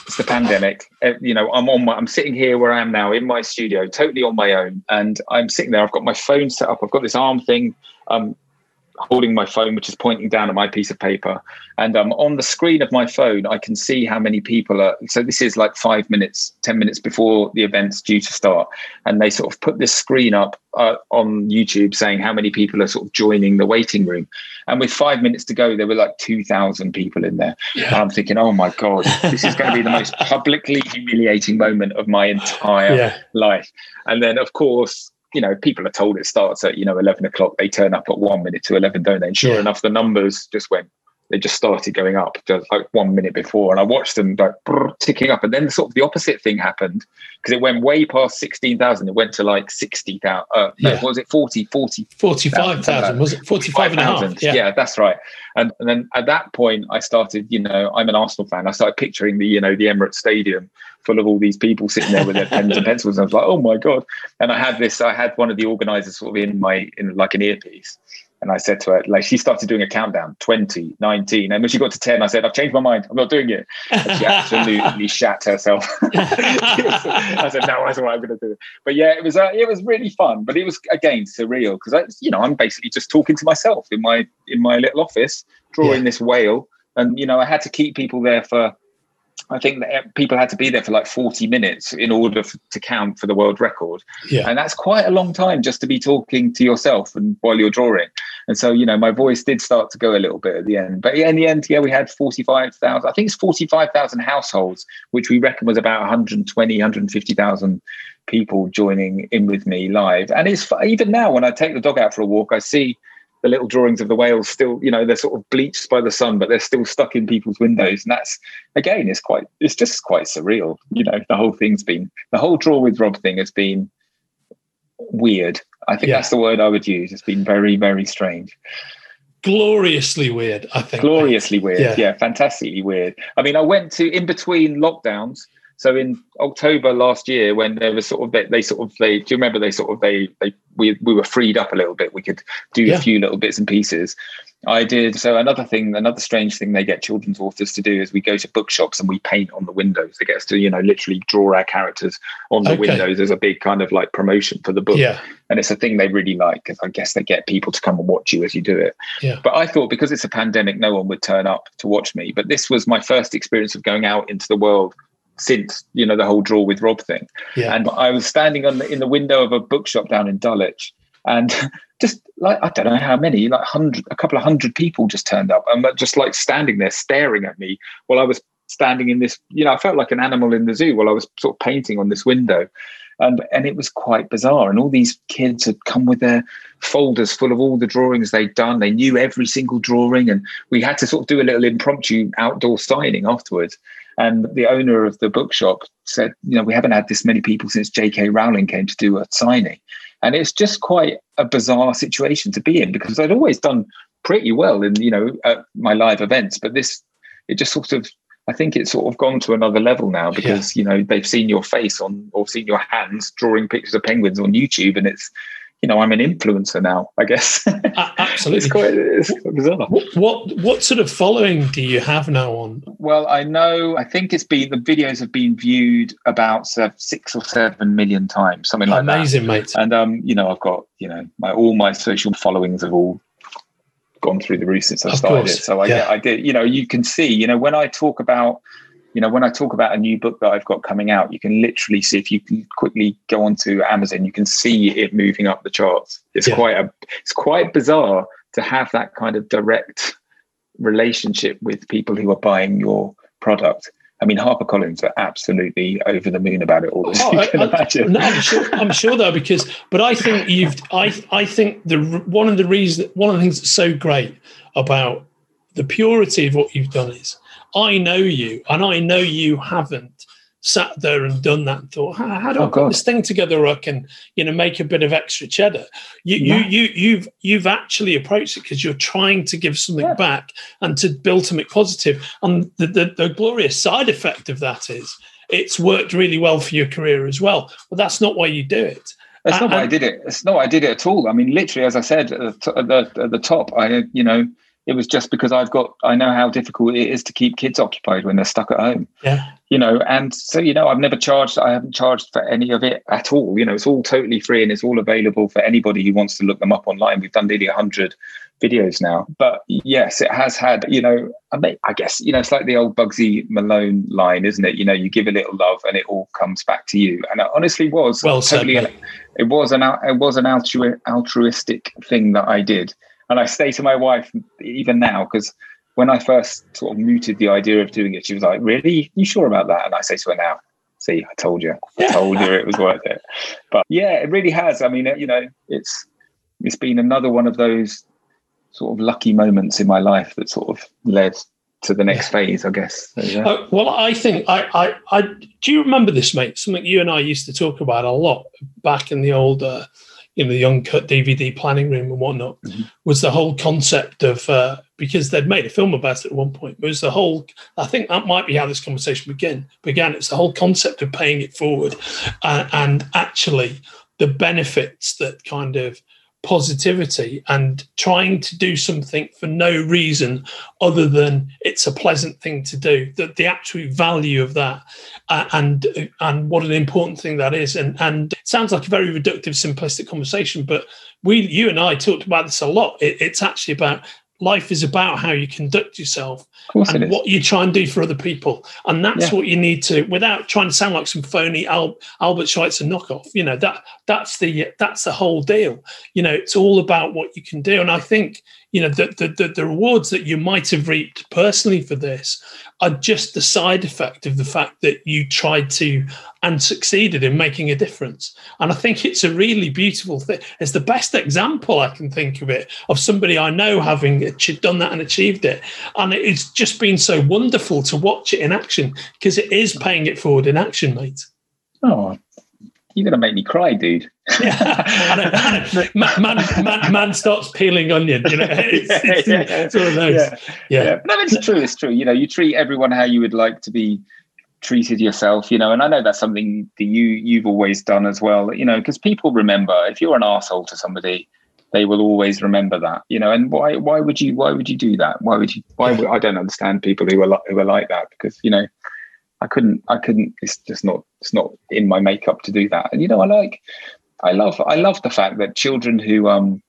B: It's the pandemic. Uh, You know, I'm on my, I'm sitting here where I am now in my studio, totally on my own, and I'm sitting there. I've got my phone set up. I've got this arm thing. Um, holding my phone, which is pointing down at my piece of paper. And um, on the screen of my phone, I can see how many people are. So this is like five minutes, 10 minutes before the event's due to start. And they sort of put this screen up uh, on YouTube saying how many people are sort of joining the waiting room. And with five minutes to go, there were like 2,000 people in there. And
A: Yeah.
B: I'm thinking, oh my God, this is going to be the most publicly humiliating moment of my entire
A: Yeah.
B: life. And then, of course, you know, people are told it starts at, you know, 11 o'clock. They turn up at one minute to 11, don't they? And sure
A: Yeah.
B: enough, the numbers just went, they just started going up just like one minute before. And I watched them like ticking up. And then sort of the opposite thing happened because it went way past 16,000. It went to like 60,000. Uh, no,
A: Yeah.
B: what was it? 40, 40,
A: 45,000, was it? 45 and a half. Yeah.
B: Yeah. that's right. And, and then at that point, I started, you know, I'm an Arsenal fan. I started picturing the, you know, the Emirates Stadium full of all these people sitting there with their pens and pencils. And I was like, oh my God. And I had this, I had one of the organizers sort of in my, in like an earpiece. And I said to her, like, she started doing a countdown 20, 19. And when she got to 10, I said, I've changed my mind. I'm not doing it. And she absolutely shat herself. I said, no, that's what I'm going to do. But yeah, it was uh, it was really fun. But it was again surreal because I, you know, I'm basically just talking to myself in my in my little office, drawing
A: Yeah.
B: this whale, and you know, I had to keep people there for. I think that uh, people had to be there for like 40 minutes in order f- to count for the world record.
A: Yeah.
B: And that's quite a long time just to be talking to yourself and while you're drawing. And so, you know, my voice did start to go a little bit at the end. But yeah, in the end, yeah, we had 45,000, I think it's 45,000 households, which we reckon was about 120, 150,000 people joining in with me live. And it's even now when I take the dog out for a walk, I see the little drawings of the whales still, you know, they're sort of bleached by the sun, but they're still stuck in people's windows. And that's again, it's quite, it's just quite surreal. You know, the whole thing's been the whole draw with Rob thing has been weird. I think yeah. that's the word I would use. It's been very, very strange.
A: Gloriously weird, I think.
B: Gloriously weird. Yeah. yeah, fantastically weird. I mean, I went to in between lockdowns. So in October last year, when there was sort of they, they, sort of they do you remember they sort of they they we we were freed up a little bit. We could do yeah. a few little bits and pieces. I did so another thing, another strange thing they get children's authors to do is we go to bookshops and we paint on the windows. They get us to, you know, literally draw our characters on the okay. windows as a big kind of like promotion for the book.
A: Yeah.
B: And it's a thing they really like because I guess they get people to come and watch you as you do it.
A: Yeah.
B: But I thought because it's a pandemic, no one would turn up to watch me. But this was my first experience of going out into the world since you know the whole draw with Rob thing.
A: Yeah.
B: And I was standing on the, in the window of a bookshop down in Dulwich, and just like I don't know how many, like hundred, a couple of hundred people just turned up, and just like standing there staring at me while I was standing in this. You know, I felt like an animal in the zoo while I was sort of painting on this window. And, and it was quite bizarre. And all these kids had come with their folders full of all the drawings they'd done. They knew every single drawing. And we had to sort of do a little impromptu outdoor signing afterwards. And the owner of the bookshop said, you know, we haven't had this many people since J.K. Rowling came to do a signing. And it's just quite a bizarre situation to be in because I'd always done pretty well in, you know, my live events. But this, it just sort of, I think it's sort of gone to another level now because, yeah. you know, they've seen your face on or seen your hands drawing pictures of penguins on YouTube and it's, you know, I'm an influencer now, I guess.
A: Absolutely.
B: it's quite it's bizarre.
A: What, what, what sort of following do you have now on?
B: Well, I know, I think it's been, the videos have been viewed about uh, six or seven million times, something like
A: Amazing,
B: that.
A: Amazing,
B: mate. And, um, you know, I've got, you know, my, all my social followings have all gone through the roof since I started it. So I, yeah. I did, you know, you can see, you know, when I talk about, you know, when I talk about a new book that I've got coming out, you can literally see if you can quickly go onto Amazon, you can see it moving up the charts. It's yeah. quite a it's quite bizarre to have that kind of direct relationship with people who are buying your product. I mean, HarperCollins are absolutely over the moon about it all. As oh, I, imagine.
A: No, I'm sure, I'm sure though, because but I think you've I I think the one of the reasons one of the things that's so great about the purity of what you've done is I know you, and I know you haven't sat there and done that and thought, how, how do oh, I put this thing together? where I can, you know, make a bit of extra cheddar. You, yeah. you, you, you've, you've actually approached it because you're trying to give something yeah. back and to build something positive. And the, the, the glorious side effect of that is it's worked really well for your career as well. But that's not why you do it.
B: That's not why I did it. It's not why I did it at all. I mean, literally, as I said at the, at the, at the top, I, you know, it was just because I've got I know how difficult it is to keep kids occupied when they're stuck at home.
A: Yeah.
B: You know, and so you know, I've never charged. I haven't charged for any of it at all. You know, it's all totally free and it's all available for anybody who wants to look them up online. We've done nearly hundred videos now, but yes, it has had. You know, I, mean, I guess you know it's like the old Bugsy Malone line, isn't it? You know, you give a little love and it all comes back to you. And it honestly was
A: well totally.
B: Said, it was an it was an altru- altruistic thing that I did and I say to my wife even now because when I first sort of mooted the idea of doing it, she was like, "Really? You sure about that?" And I say to her now, "See, I told you. I told you it was worth it." But yeah, it really has. I mean, you know, it's it's been another one of those sort of lucky moments in my life that sort of led to the next phase, I guess. So, yeah.
A: uh, well, I think I, I, I, do you remember this, mate? Something you and I used to talk about a lot back in the old uh, in the young cut DVD planning room and whatnot mm-hmm. was the whole concept of uh, because they'd made a film about it at one point. It was the whole. I think that might be how this conversation began. Began. It's the whole concept of paying it forward, uh, and actually the benefits that kind of positivity and trying to do something for no reason other than it's a pleasant thing to do that the actual value of that uh, and and what an important thing that is. And and it sounds like a very reductive simplistic conversation but we you and i talked about this a lot. It, it's actually about life is about how you conduct yourself and what you try and do for other people. And that's yeah. what you need to without trying to sound like some phony Al, albert schweitzer knockoff you know that that's the that's the whole deal. You know it's all about what you can do. And i think you know the, the, the, rewards that you might have reaped personally for this are just the side effect of the fact that you tried to and succeeded in making a difference. And i think it's a really beautiful thing it's the best example i can think of it of somebody i know having done that and achieved it. And it's just been so wonderful to watch it in action because it is paying it forward in action mate.
B: Oh you're gonna make me cry, dude.
A: yeah, man, man, man, man, starts peeling onion. You know, it's, it's, yeah, it's one of those. Yeah.
B: yeah. yeah, no, it's true. It's true. You know, you treat everyone how you would like to be treated yourself. You know, and I know that's something that you you've always done as well. You know, because people remember if you're an asshole to somebody, they will always remember that. You know, and why why would you why would you do that? Why would you? Why would, I don't understand people who are who are like that because you know I couldn't, I couldn't, it's just not, it's not in my makeup to do that. And, you know, I like, I love, I love the fact that children who, um,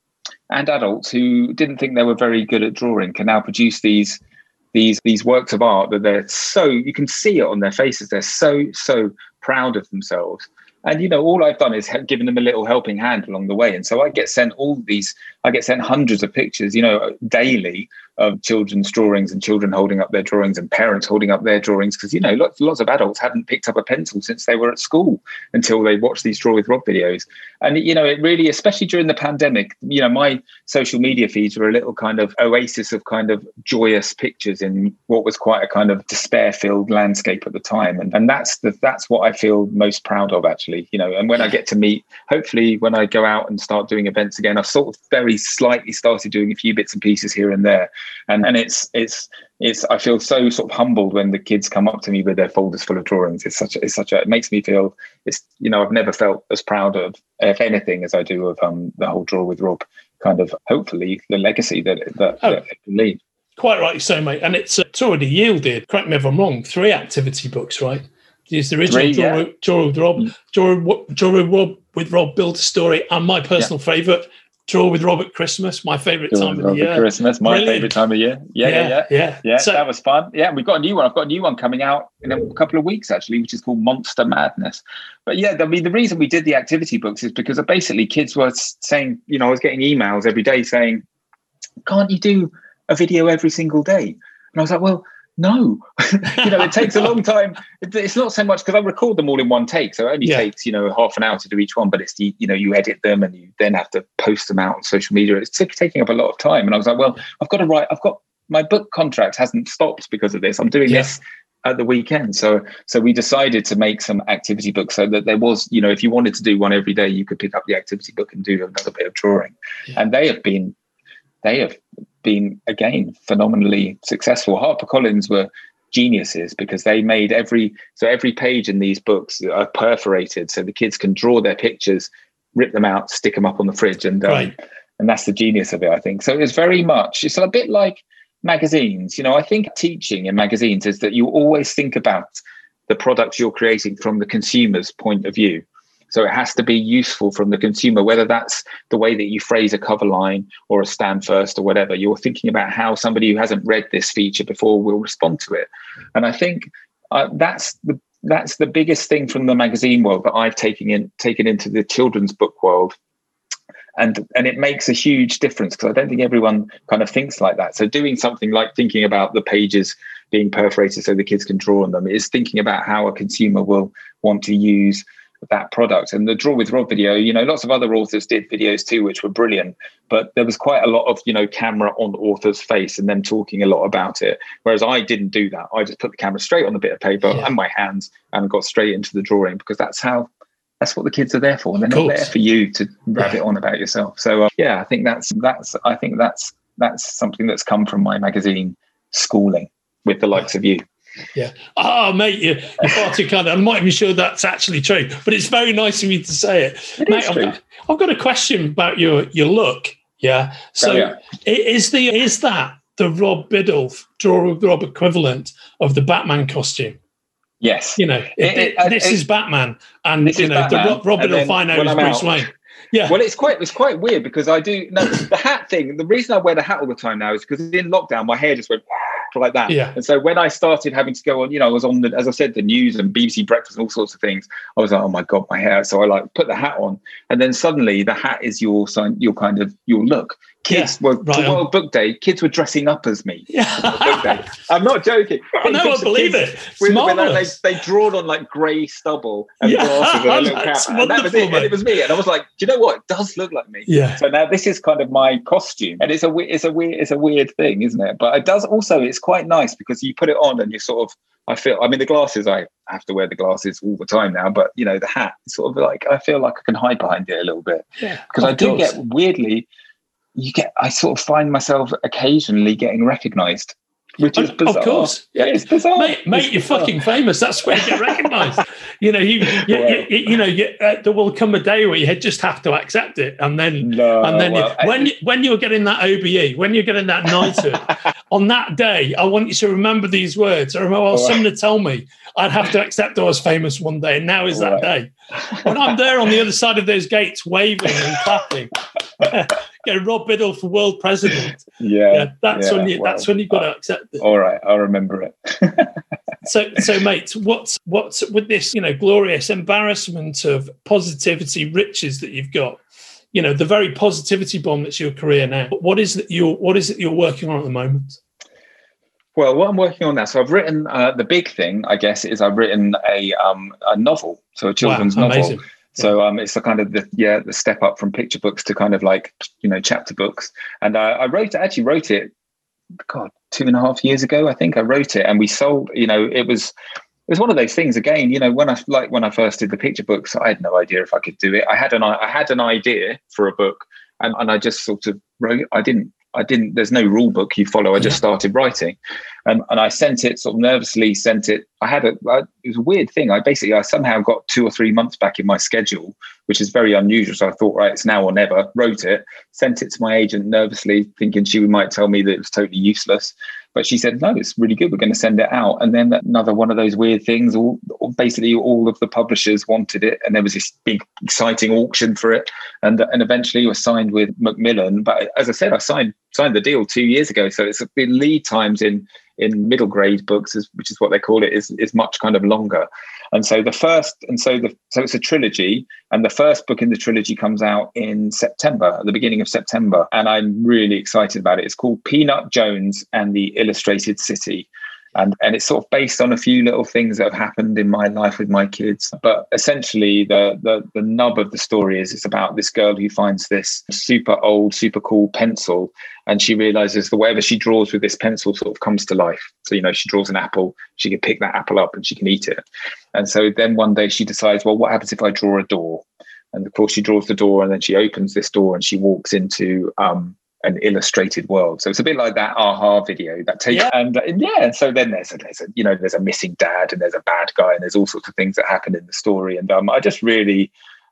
B: and adults who didn't think they were very good at drawing can now produce these, these, these works of art that they're so, you can see it on their faces. They're so, so proud of themselves. And you know, all I've done is given them a little helping hand along the way. And so I get sent all these, I get sent hundreds of pictures, you know, daily of children's drawings and children holding up their drawings and parents holding up their drawings because you know lots, lots of adults hadn't picked up a pencil since they were at school until they watched these draw with rob videos. And you know it really especially during the pandemic you know my social media feeds were a little kind of oasis of kind of joyous pictures in what was quite a kind of despair filled landscape at the time. And, and that's the that's what i feel most proud of actually you know. And when i get to meet hopefully when i go out and start doing events again i've sort of very slightly started doing a few bits and pieces here and there and and it's it's it's I feel so sort of humbled when the kids come up to me with their folders full of drawings. It's such a, it's such a it makes me feel it's you know I've never felt as proud of if anything as I do of um the whole draw with Rob kind of hopefully the legacy that that, oh. that it can leave.
A: Quite right, so mate, and it's, it's already yielded. Correct me if I'm wrong. Three activity books, right? There's the original Three, draw, yeah. draw with Rob, mm. draw, draw with Rob with Rob build a story, and my personal yeah. favourite, Draw with Robert Christmas, my favourite time of the year.
B: Christmas, my favourite time of year. Yeah, yeah, yeah, yeah. yeah. So, that was fun. Yeah, we've got a new one. I've got a new one coming out in a couple of weeks actually, which is called Monster Madness. But yeah, I mean, the reason we did the activity books is because basically kids were saying, you know, I was getting emails every day saying, "Can't you do a video every single day?" And I was like, well no you know it takes a long time it's not so much because i record them all in one take so it only yeah. takes you know half an hour to do each one but it's the you know you edit them and you then have to post them out on social media it's taking up a lot of time and i was like well i've got to write i've got my book contract hasn't stopped because of this i'm doing yeah. this at the weekend so so we decided to make some activity books so that there was you know if you wanted to do one every day you could pick up the activity book and do another bit of drawing yeah. and they have been they have been again phenomenally successful. HarperCollins were geniuses because they made every so every page in these books are perforated so the kids can draw their pictures, rip them out, stick them up on the fridge, and um, right. and that's the genius of it. I think so. It's very much it's a bit like magazines. You know, I think teaching in magazines is that you always think about the products you're creating from the consumer's point of view. So it has to be useful from the consumer, whether that's the way that you phrase a cover line or a stand first or whatever. You're thinking about how somebody who hasn't read this feature before will respond to it. And I think uh, that's the that's the biggest thing from the magazine world that I've taken in taken into the children's book world. And, and it makes a huge difference because I don't think everyone kind of thinks like that. So doing something like thinking about the pages being perforated so the kids can draw on them is thinking about how a consumer will want to use that product. And the Draw with Rob video, you know, lots of other authors did videos too, which were brilliant. But there was quite a lot of, you know, camera on the author's face and them talking a lot about it. Whereas I didn't do that. I just put the camera straight on the bit of paper yeah. and my hands and got straight into the drawing because that's how that's what the kids are there for. They're not there for you to rabbit yeah. on about yourself. So uh, yeah, I think that's that's I think that's that's something that's come from my magazine schooling with the likes of you.
A: Yeah. Oh, mate, you're, you're far too kind. I'm not even sure that's actually true, but it's very nice of you to say it.
B: it mate,
A: I've, I've, got a question about your your look. Yeah. So oh, yeah. is the is that the Rob Biddulph draw of the Rob equivalent of the Batman costume?
B: Yes.
A: You know, it, it, it, this is Batman, and you know Batman, the Rob, Rob Biddulph fine is Bruce Wayne.
B: Yeah. Well, it's quite it's quite weird because I do no the hat thing. The reason I wear the hat all the time now is because in lockdown my hair just went like that.
A: Yeah.
B: And so when I started having to go on, you know, I was on the, as I said, the news and BBC Breakfast and all sorts of things. I was like, oh my god, my hair. So I like put the hat on, and then suddenly the hat is your sign, your kind of your look. Kids yeah, were right for World Book Day. Kids were dressing up as me. Yeah. I'm not joking.
A: I know, I believe it. With, with, uh,
B: they, they drawn on like grey stubble and yeah, glasses and a little cap, and that was it. And it was me, and I was like, do you know what? It does look like me.
A: Yeah.
B: So now this is kind of my costume, and it's a it's a weird it's a weird thing, isn't it? But it does also it's quite nice because you put it on and you sort of I feel I mean the glasses I have to wear the glasses all the time now, but you know the hat sort of like I feel like I can hide behind it a little bit
A: yeah,
B: because I do get weirdly you get I sort of find myself occasionally getting recognised which is bizarre.
A: Of course,
B: yeah, it's bizarre,
A: mate. mate
B: it's
A: you're bizarre. fucking famous. That's where you get recognised. you know, you, you, well, you, you know, you, uh, there will come a day where you just have to accept it, and then,
B: no,
A: and then well, when I, when you're getting that OBE, when you're getting that knighthood, on that day, I want you to remember these words. I remember well, someone to tell me I'd have to accept I was famous one day, and now is that day. When I'm there on the other side of those gates, waving and clapping, get Rob Biddulph for world president.
B: Yeah, yeah
A: that's yeah, when you well, that's when you've got to accept it.
B: All right, I'll remember it.
A: so, so mate, what's what's with this, you know, glorious embarrassment of positivity riches that you've got? You know, the very positivity bomb that's your career now. What is that you're what is it you're working on at the moment?
B: Well, what I'm working on now, so I've written uh, the big thing, I guess, is I've written a um, a novel, so a children's wow, novel. So um, it's a kind of the yeah the step up from picture books to kind of like you know chapter books. And I, wrote I wrote actually wrote it, God, two and a half years ago I think I wrote it, and we sold. You know, it was it was one of those things again. You know, when I like when I first did the picture books, I had no idea if I could do it. I had an I had an idea for a book, and, and I just sort of wrote. I didn't I didn't. There's no rule book you follow. I just started writing, and and I sent it sort of nervously. Sent it. I had a. I, it was a weird thing. I basically I somehow got two or three months back in my schedule, which is very unusual. So I thought, right, it's now or never. Wrote it, sent it to my agent nervously, thinking she might tell me that it was totally useless. But she said, no, it's really good. We're going to send it out. And then another one of those weird things. All basically all of the publishers wanted it, and there was this big exciting auction for it. And and eventually, was signed with Macmillan. But as I said, I signed signed the deal two years ago. So it's the lead times in in middle grade books, which is what they call it, is is much kind of longer. And so the first, and so the so it's a trilogy, and the first book in the trilogy comes out in September, at the beginning of September, and I'm really excited about it. It's called Peanut Jones and the Illustrated City, and and it's sort of based on a few little things that have happened in my life with my kids. But essentially the the, the nub of the story is it's about this girl who finds this super old super cool pencil. And she realizes that whatever she draws with this pencil sort of comes to life. So you know she draws an apple she can pick that apple up and she can eat it. And so then one day she decides well what happens if i draw a door? And of course she draws the door and then she opens this door and she walks into um, an illustrated world. So it's a bit like that aha video that takes yeah. and, and yeah. So then there's a, there's a you know there's a missing dad and there's a bad guy and there's all sorts of things that happen in the story. And um, I just really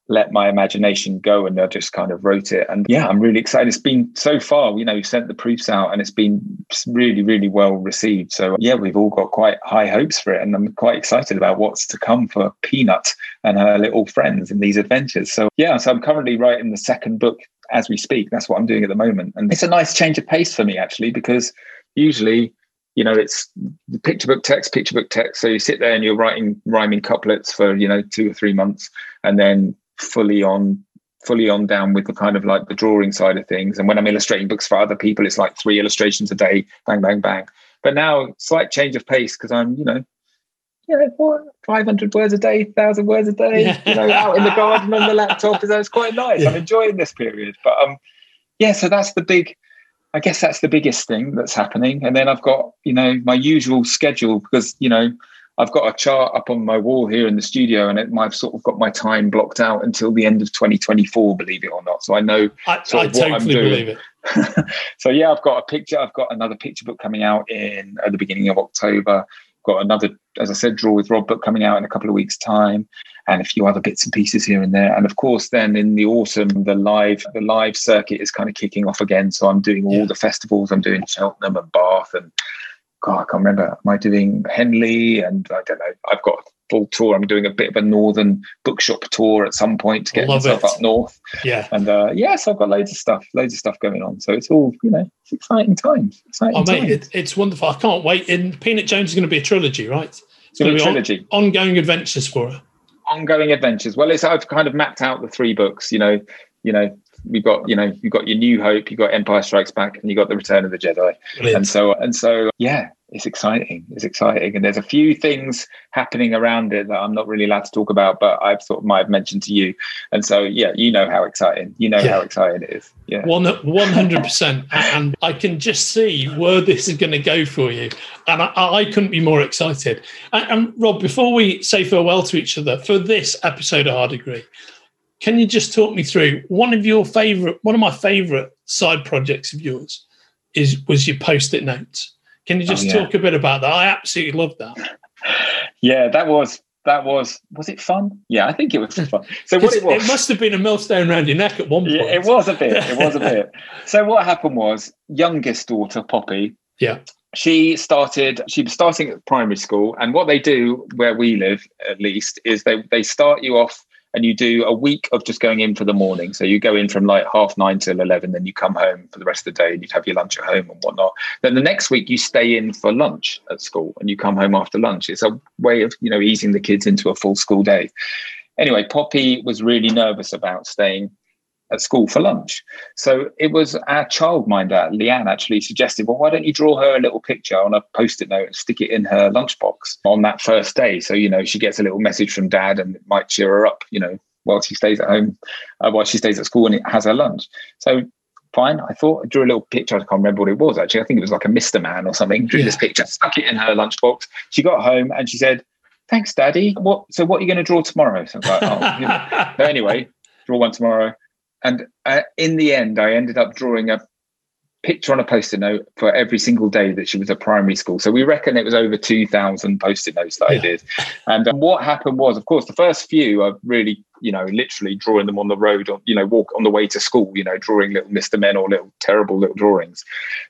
B: let my imagination go and I just kind of wrote it. And yeah, I'm really excited. It's been so far, you know, we sent the proofs out and it's been really, really well received. So yeah, we've all got quite high hopes for it. And I'm quite excited about what's to come for Peanut and her little friends in these adventures. So yeah, so I'm currently writing the second book as we speak. That's what I'm doing at the moment. And it's a nice change of pace for me actually, because usually, you know, it's picture book text, picture book text. So you sit there and you're writing rhyming couplets for, you know, two or three months and then fully on fully on down with the kind of like the drawing side of things. And when I'm illustrating books for other people, it's like three illustrations a day, bang, bang, bang. But now slight change of pace because I'm, you know, you know, what, 500 words a day, 1,000 words a day, you know, out in the garden on the laptop. So it's quite nice. Yeah. I'm enjoying this period. But um, yeah, so that's the big, I guess that's the biggest thing that's happening. And then I've got, you know, my usual schedule because, you know, I've got a chart up on my wall here in the studio, and it, I've sort of got my time blocked out until the end of 2024, believe it or not. So I know
A: I, sort of I what totally I'm doing. believe
B: it. so yeah, I've got a picture. I've got another picture book coming out in at the beginning of October got another, as I said, Draw with Rob book coming out in a couple of weeks' time, and a few other bits and pieces here and there. And of course, then in the autumn, the live the live circuit is kind of kicking off again. So I'm doing all yeah. the festivals. I'm doing Cheltenham and Bath and God, I can't remember. Am I doing Henley? And I don't know. I've got a full tour. I'm doing a bit of a northern bookshop tour at some point to get Love myself it. up north.
A: Yeah.
B: And uh, yes, yeah, so I've got loads of stuff, loads of stuff going on. So it's all, you know, it's exciting times. Exciting
A: oh, mate, it, it's wonderful. I can't wait. And Peanut Jones is going to be a trilogy, right? It's,
B: it's going to be a trilogy.
A: On, ongoing adventures for her.
B: Ongoing adventures. Well, it's I've kind of mapped out the three books, you know, you know, we've got you know you've got your New Hope, you've got Empire Strikes Back, and you've got the Return of the Jedi, Brilliant. and so and so yeah, it's exciting. It's exciting, and there's a few things happening around it that I'm not really allowed to talk about, but I've sort of might have mentioned to you, and so yeah, you know how exciting, you know yeah. how exciting it is. Yeah,
A: one one hundred percent, and I can just see where this is going to go for you, and I, I couldn't be more excited. And, and Rob, before we say farewell to each other for this episode of Hard Agree can you just talk me through one of your favorite, one of my favorite side projects of yours is was your post-it notes. Can you oh, just oh, yeah. talk a bit about that? I absolutely love that.
B: Yeah, that was that was was it fun? Yeah, I think it was fun. So what it was,
A: it must have been a millstone around your neck at one point.
B: Yeah, it was a bit. It was a bit. so what happened was, youngest daughter Poppy.
A: Yeah.
B: She started. She was starting at primary school, and what they do where we live, at least, is they they start you off and you do a week of just going in for the morning. So you go in from like half nine till 11, then you come home for the rest of the day and you'd have your lunch at home and whatnot. Then the next week you stay in for lunch at school and you come home after lunch. It's a way of, you know, easing the kids into a full school day. Anyway, Poppy was really nervous about staying at school for lunch. So it was our childminder, Leanne, actually suggested, well, why don't you draw her a little picture on a post-it note and stick it in her lunchbox on that first day? So, you know, she gets a little message from dad and it might cheer her up, you know, while she stays at home, uh, while she stays at school and it has her lunch. So fine. I thought I drew a little picture. I can't remember what it was actually. I think it was like a Mr. Man or something. Drew yeah. this picture, stuck it in her lunchbox. She got home and she said, Thanks, Daddy. What so what are you going to draw tomorrow? So like, oh, know. anyway, draw one tomorrow. And uh, in the end, I ended up drawing a picture on a post-it note for every single day that she was at primary school. So we reckon it was over 2,000 post-it notes that yeah. I did. And um, what happened was, of course, the first few are really you know, literally drawing them on the road, on, you know, walk on the way to school, you know, drawing little Mr. Men or little terrible little drawings.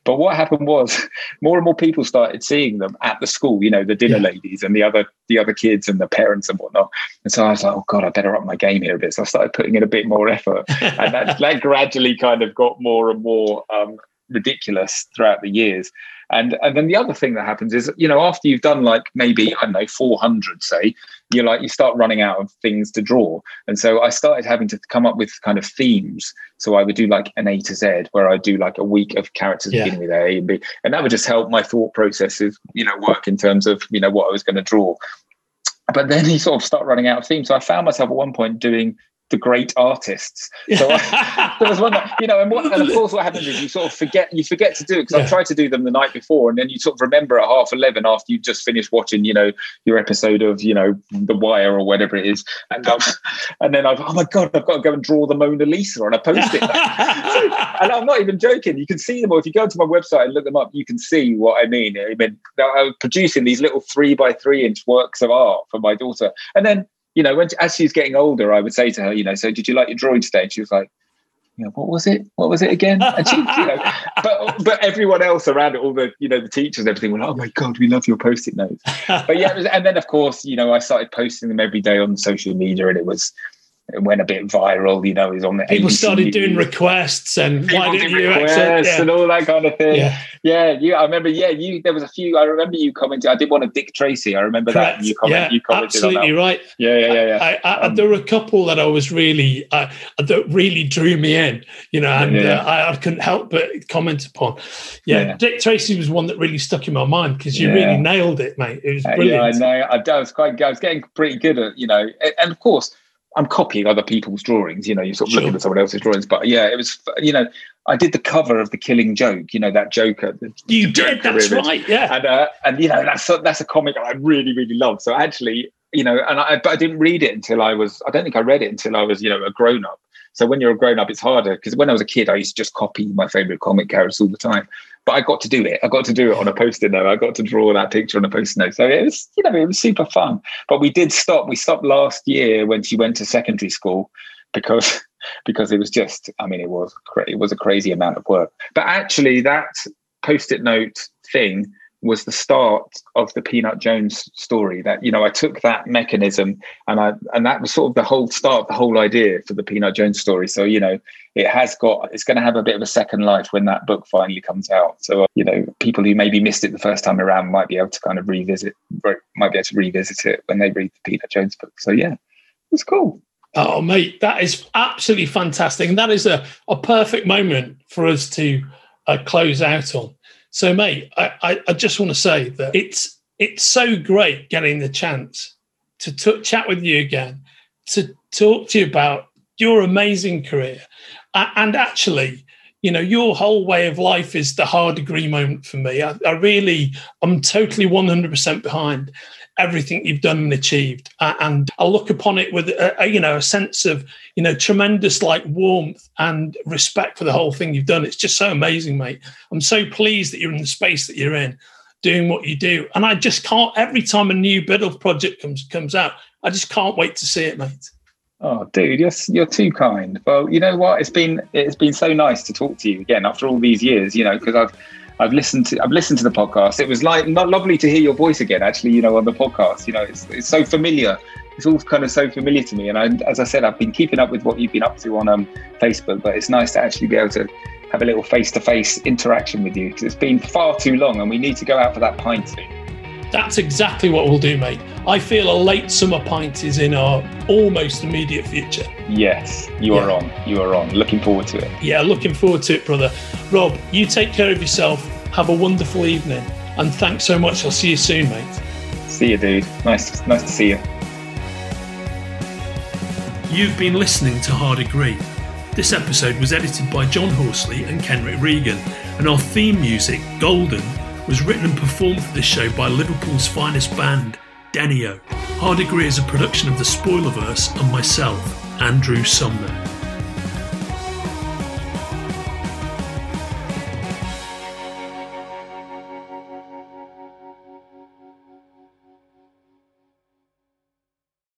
B: But what happened was more and more people started seeing them at the school, you know, the dinner yeah. ladies and the other the other kids and the parents and whatnot. And so I was like, oh God, I better up my game here a bit. So I started putting in a bit more effort. and that, that gradually kind of got more and more um, ridiculous throughout the years. And and then the other thing that happens is, you know, after you've done like maybe I don't know 400, say, you're like you start running out of things to draw. And so I started having to come up with kind of themes. So I would do like an A to Z, where I do like a week of characters yeah. beginning with A and B, and that would just help my thought processes, you know, work in terms of you know what I was going to draw but then he sort of start running out of themes. So I found myself at one point doing the great artists. So I, there was one that, you know, and, what, and of course what happens is you sort of forget, you forget to do it because yeah. I tried to do them the night before and then you sort of remember at half 11 after you just finished watching, you know, your episode of, you know, The Wire or whatever it is. And, um, and then I've, oh my God, I've got to go and draw the Mona Lisa on a post-it. and I'm not even joking. You can see them all. If you go to my website and look them up, you can see what I mean. I mean, I was producing these little three by three inch works of art for my daughter. And then you know, when as she's getting older, I would say to her, you know, so did you like your drawing today? And she was like, you know, what was it? What was it again? And she, you know, but but everyone else around it, all the you know the teachers and everything were like, oh my god, we love your post-it notes. But yeah, was, and then of course, you know, I started posting them every day on social media, and it was it went a bit viral. You know, he's on the
A: people ABC started doing requests and why didn't you
B: accept yeah. and all that kind of thing. Yeah. yeah, you. I remember. Yeah, you. There was a few. I remember you commented. I did one of Dick Tracy. I remember Correct. that. You comment.
A: Yeah,
B: you
A: commented absolutely right.
B: Yeah, yeah, yeah. yeah. I,
A: I, um, there were a couple that I was really uh, that really drew me in. You know, and yeah, uh, I, I, couldn't help but comment upon. Yeah, Dick Tracy was one that really stuck in my mind because you really nailed it, mate. It was brilliant.
B: Uh, yeah, I know. I was quite. I was getting pretty good at you know, and of course I'm copying other people's drawings. You know, you're sort of sure. looking at someone else's drawings. But yeah, it was. You know, I did the cover of the Killing Joke. You know that Joker. The,
A: you did. That's image. right. Yeah.
B: And uh, and you know that's a, that's a comic I really really love. So actually, you know, and I but I didn't read it until I was. I don't think I read it until I was you know a grown up. So when you're a grown up, it's harder because when I was a kid, I used to just copy my favorite comic characters all the time. But I got to do it. I got to do it on a post-it note. I got to draw that picture on a post-it note. So it was, you know, it was super fun. But we did stop. We stopped last year when she went to secondary school because because it was just. I mean, it was it was a crazy amount of work. But actually, that post-it note thing was the start of the Peanut Jones story. That you know, I took that mechanism and I and that was sort of the whole start, the whole idea for the Peanut Jones story. So you know, it has got it's going to have a bit of a second life when that book finally comes out. So you know, people who maybe missed it the first time around might be able to kind of revisit, might be able to revisit it when they read the Peanut Jones book. So yeah, it's cool.
A: Oh, mate, that is absolutely fantastic. And that is a, a perfect moment for us to uh, close out on. So, mate, I, I, I just want to say that it's it's so great getting the chance to t- chat with you again, to talk to you about your amazing career. Uh, and actually, you know, your whole way of life is the Hard Agree moment for me. I, I really, I'm totally 100% behind everything you've done and achieved. And I look upon it with, a, a, you know, a sense of, you know, tremendous like warmth and respect for the whole thing you've done. It's just so amazing, mate. I'm so pleased that you're in the space that you're in, doing what you do. And I just can't, every time a new Biddulph project comes comes out, I just can't wait to see it, mate.
B: Oh, dude, you're you're too kind. Well, you know what? It's been it's been so nice to talk to you again after all these years. You know, because I've I've listened to I've listened to the podcast. It was like not lovely to hear your voice again. Actually, you know, on the podcast, you know, it's it's so familiar. It's all kind of so familiar to me. And I, as I said, I've been keeping up with what you've been up to on um, Facebook, but it's nice to actually be able to have a little face-to-face interaction with you because it's been far too long, and we need to go out for that pint soon.
A: That's exactly what we'll do, mate. I feel a late summer pint is in our almost immediate future.
B: Yes, you are on. You are on. Looking forward to it.
A: Yeah, looking forward to it, brother. Rob, you take care of yourself. Have a wonderful evening. And thanks so much. I'll see you soon, mate.
B: See you, dude. Nice, nice to see you.
A: You've been listening to Hard Agree. This episode was edited by John Horsley and Kenrick Regan, and our theme music, Golden, was written and performed for this show by Liverpool's finest band, Denio. Hard Agree is a production of the Spoilerverse and myself, Andrew Sumner.